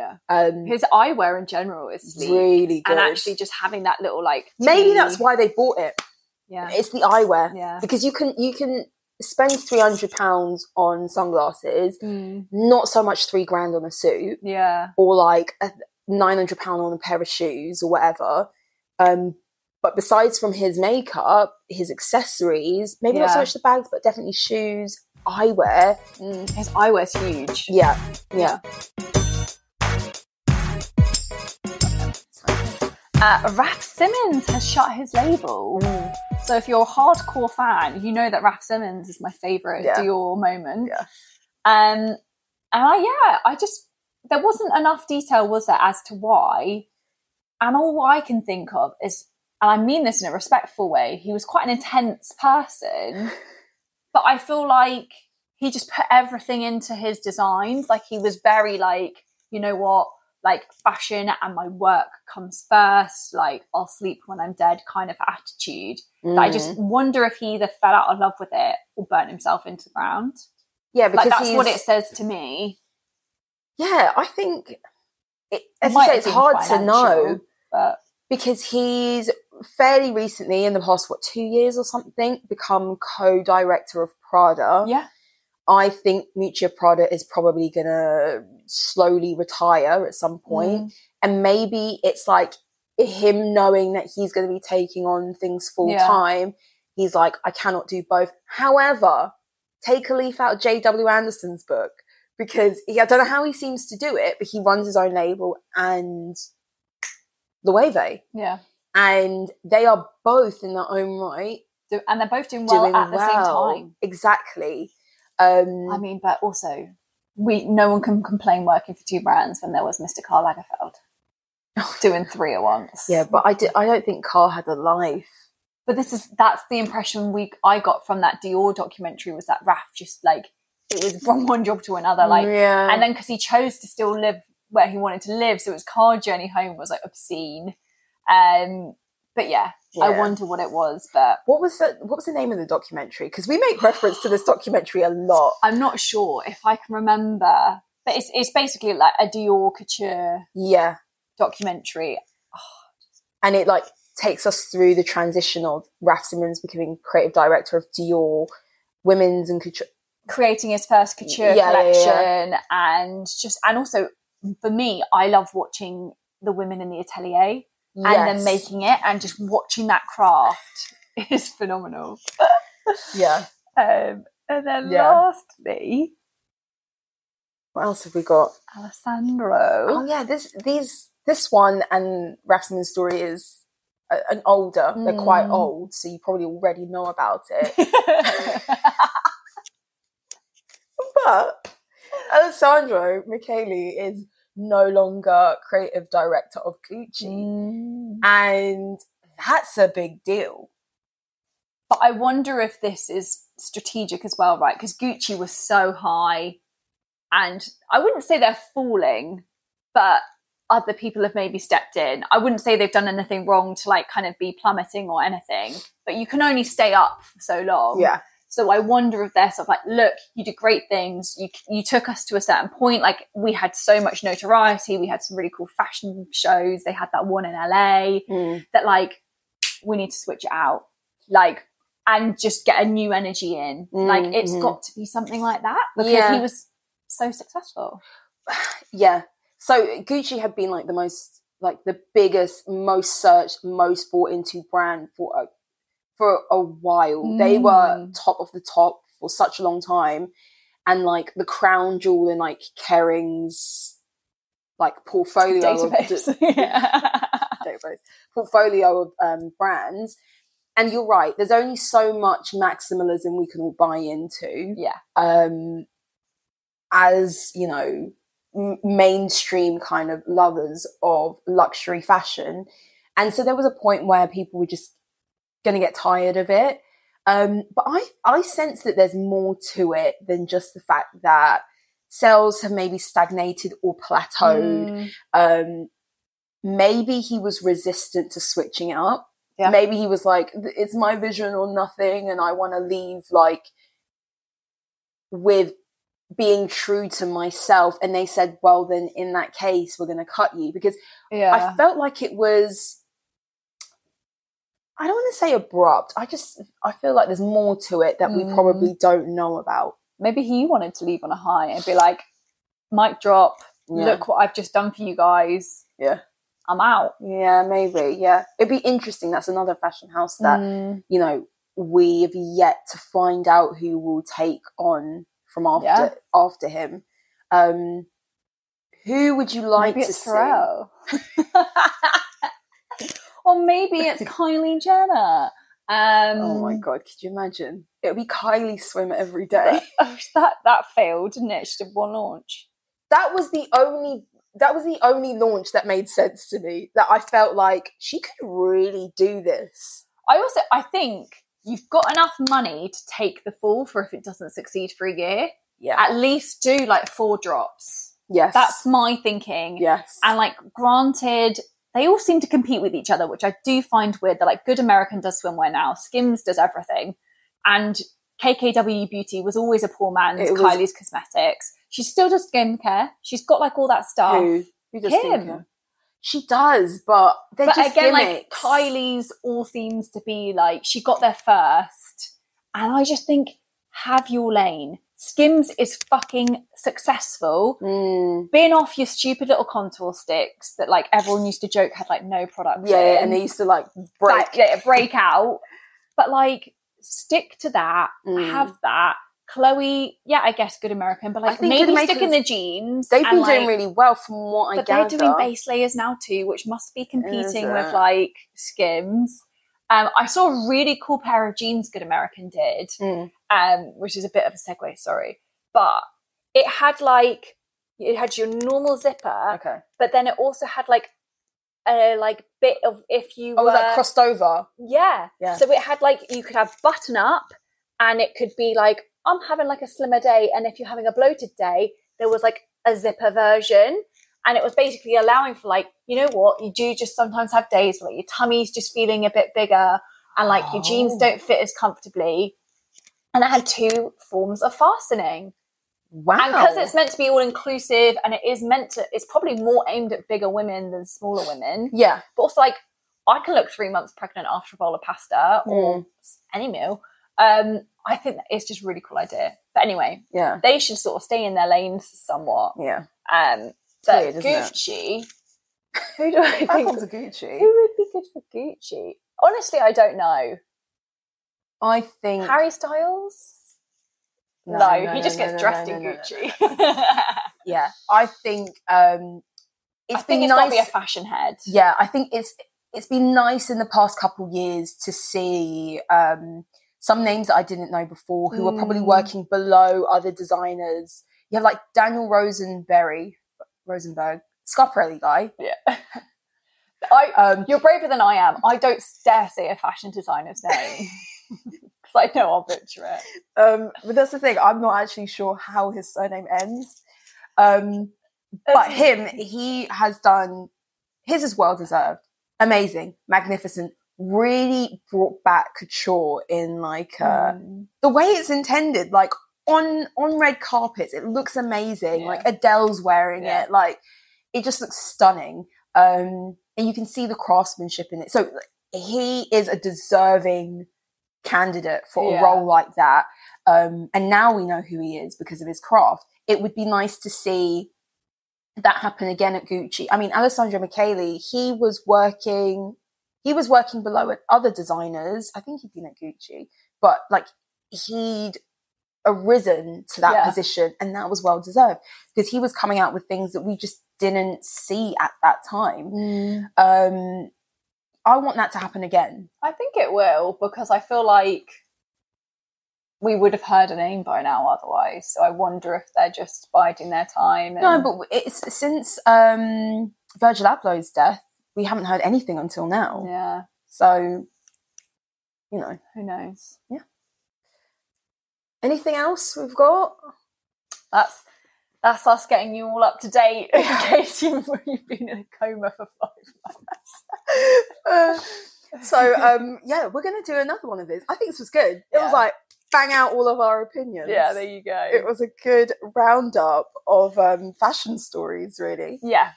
Yeah. Um, His eyewear in general is sleek, really good. and actually just having that little like maybe that's why they bought it. yeah It's the eyewear. Yeah. because you can you can spend three hundred pounds on sunglasses, Mm, not so much three grand on a suit. yeah or like a nine hundred pound on a pair of shoes or whatever. Um, but besides from his makeup, his accessories, maybe not so much the bags, but definitely shoes, eyewear. Mm, his eyewear's huge. Yeah, yeah. Uh, Raf Simons has shut his label. So if you're a hardcore fan, you know that Raf Simons is my favourite Yeah. Dior moment. Yeah. Um, and I, yeah, I just, there wasn't enough detail, was there, as to why. And all I can think of is, and I mean this in a respectful way, he was quite an intense person, but I feel like he just put everything into his designs. Like he was very like, you know what, like fashion and my work comes first. Like I'll sleep when I'm dead kind of attitude. That I Mm. just wonder if he either fell out of love with it or burnt himself into the ground. yeah, because Like that's what it says to me. Yeah, I think it, as you might say, have hard to know but because he's fairly recently, in the past what two years or something, become co-director of Prada. yeah, I think Miuccia Prada is probably gonna slowly retire at some mm. point. and maybe it's like him knowing that he's going to be taking on things full Yeah. time. He's like, I cannot do both. However, take a leaf out of J.W. Anderson's book because he, I don't know how he seems to do it, but he runs his own label and Loewe, yeah. and they are both in their own right Do- And they're both doing well doing at the well. same time. Exactly. Um, I mean, but also, we no one can complain working for two brands when there was Mr. Karl Lagerfeld doing three at once. yeah, but I, di- I don't think Karl had a life. but this is that's the impression we I got from that Dior documentary was that Raf just like it was from one job to another, like, yeah. and then because he chose to still live where he wanted to live, so his car journey home was like obscene. Um, but yeah, I wonder what it was, but What was the What was the name of the documentary? Because we make reference to this documentary a lot. I'm not sure if I can remember. But it's it's basically like a Dior couture Yeah, documentary. and it like takes us through the transition of Raf Simons becoming creative director of Dior, women's and couture. creating his first couture Yeah, yeah, collection yeah. and just and also for me i love watching the women in the atelier and then making it and just watching that craft is phenomenal Yeah. um, and then Yeah. lastly What else have we got? alessandro Oh yeah, this these this one and Raf story is a, an older. They're quite Mm. old, so you probably already know about it. but Alessandro Michele is no longer creative director of Gucci. Mm. And that's a big deal. but i wonder if this is strategic as well right because gucci was so high and i wouldn't say they're falling but other people have maybe stepped in i wouldn't say they've done anything wrong to like kind of be plummeting or anything but you can only stay up for so long Yeah. So i wonder if they're sort of like look you did great things you you took us to a certain point like we had so much notoriety we had some really cool fashion shows they had that one in la Mm. that like we need to switch it out like and just get a new energy in like it's Mhm. got to be something like that because Yeah. he was so successful Yeah. So Gucci had been like the most, like the biggest, most searched, most bought into brand for a, for a while. They were Mm. top of the top for such a long time, and like the crown jewel in like Kering's like portfolio of database yeah. database portfolio of um, brands. And you're right. There's only so much maximalism we can all buy into yeah um, as you know m- mainstream kind of lovers of luxury fashion and so there was a point where people were just going to get tired of it Um, but I, I sense that there's more to it than just the fact that sales have maybe stagnated or plateaued. Mm, Um, maybe he was resistant to switching it up. Yeah. Maybe he was like, it's my vision or nothing, and I want to leave like with being true to myself. And they said, well, then in that case, we're going to cut you because yeah. I felt like it was. I don't want to say abrupt. I just I feel like there's more to it that we Mm. probably don't know about. Maybe he wanted to leave on a high and be like, mic drop. Yeah. Look what I've just done for you guys. Yeah. I'm out. Yeah, maybe. Yeah, it'd be interesting. That's another fashion house that Mm, you know we've yet to find out who will take on from after Yeah. after him. Um, who would you like maybe to see? Or maybe it's Kylie Jenner. Um, Oh my god, could you imagine? It would be Kylie swim every day. oh, that that failed, didn't it? She did one launch. that was the only that was the only launch that made sense to me. That I felt like she could really do this. I also I think you've got enough money to take the fall for if it doesn't succeed for a year. Yeah. At least do like four drops. yes. That's my thinking. yes. And like, granted, they all seem to compete with each other, which I do find weird. That like, Good American does swimwear now, Skims does everything, and KKW Beauty was always a poor man's was- Kylie's Cosmetics. She still does skincare. She's got like all that stuff. who who does Kim. skincare? She does, but they're But just again, gimmicks. like Kylie's all seems to be like she got there first, and I just think have your lane. Skims is fucking successful. Mm, Bin off your stupid little contour sticks that like everyone used to joke had like no product. yeah, in. and they used to like break. yeah, break out. But like, stick to that. Mm. Have that. Chloe, yeah, I guess good American, but like maybe stick in the jeans. They've been doing really well from what I But gather. they're doing base layers now too, which must be competing with like Skims. Um, I saw a really cool pair of jeans Good American did, Mm. um, which is a bit of a segue, sorry, but it had like it had your normal zipper, Okay. but then it also had like a like bit of if you Oh, was were that crossed over? yeah. Yeah. So it had like you could have button up and it could be like I'm having like a slimmer day and if you're having a bloated day, there was like a zipper version and it was basically allowing for like, you know what, you do just sometimes have days where like, your tummy's just feeling a bit bigger and like your jeans Oh. don't fit as comfortably. And it had two forms of fastening. Wow. And because it's meant to be all inclusive and it is meant to, it's probably more aimed at bigger women than smaller women yeah. but also like I can look three months pregnant after a bowl of pasta or any meal. Um, I think that it's just a really cool idea. But anyway, Yeah. they should sort of stay in their lanes somewhat. Yeah. Um, but weird. Gucci, who do I think Apple's a Gucci. who would be good for Gucci? Honestly, I don't know. I think Harry Styles. No, No, he just no, gets no, dressed no, in no, no, Gucci. Yeah. I think um it's I think been it's got to nice. be a fashion head. yeah, I think it's it's been nice in the past couple years to see um, some names that I didn't know before who are probably Mm. working below other designers. You have like Daniel Rosenberry, Rosenberg, Schiaparelli guy. Yeah. I, Um, You're braver than I am. I don't dare say a fashion designer's name because I know I'll butcher it. um, but that's the thing. I'm not actually sure how his surname ends. Um, but him, he has done his is well deserved, amazing, magnificent. Really brought back couture in like uh, Mm. the way it's intended, like on on red carpets. It looks amazing. Yeah. Like Adele's wearing Yeah. it. Like it just looks stunning. Um, and you can see the craftsmanship in it. So he is a deserving candidate for Yeah. a role like that. Um, and now we know who he is because of his craft. It would be nice to see that happen again at Gucci. I mean, Alessandro Michele, he was working, he was working below at other designers. I think he'd been at Gucci, but like he'd arisen to that Yeah. position and that was well deserved because he was coming out with things that we just didn't see at that time. Um, I want that to happen again. I think it will because I feel like we would have heard a name by now otherwise. So I wonder if they're just biding their time. And, No, but it's since um, Virgil Abloh's death, we haven't heard anything until now. yeah, So, you know, who knows? Yeah. Anything else we've got? That's that's us getting you all up to date in case you've, you've been in a coma for five months. uh, so um, yeah, we're gonna do another one of these. I think this was good. It yeah. was like bang out all of our opinions. Yeah, there you go. It was a good roundup of um, fashion stories, really. Yeah.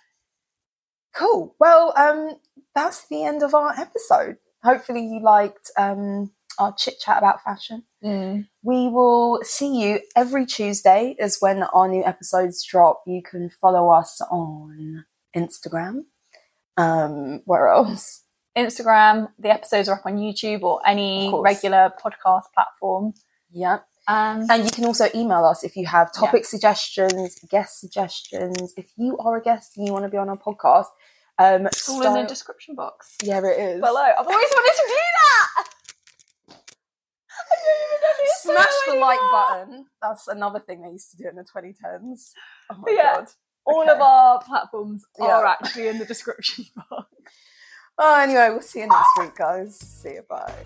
Cool. Well, um, that's the end of our episode. Hopefully, you liked um, our chit chat about fashion. Mm. We will see you every Tuesday, is when our new episodes drop. You can follow us on Instagram. Um, where else? Instagram. The episodes are up on YouTube or any regular podcast platform. Yeah. Um, and you can also email us if you have topic yeah. suggestions, guest suggestions. If you are a guest and you want to be on our podcast, um, it's all in the description box. Yeah, it is. Below. I've always wanted to do that. Smash the like button. That's another thing they used to do in the 2010s. Oh my yeah. god. All okay. of our platforms yeah. are actually in the description box. Oh, anyway, we'll see you next week, guys. See you. Bye.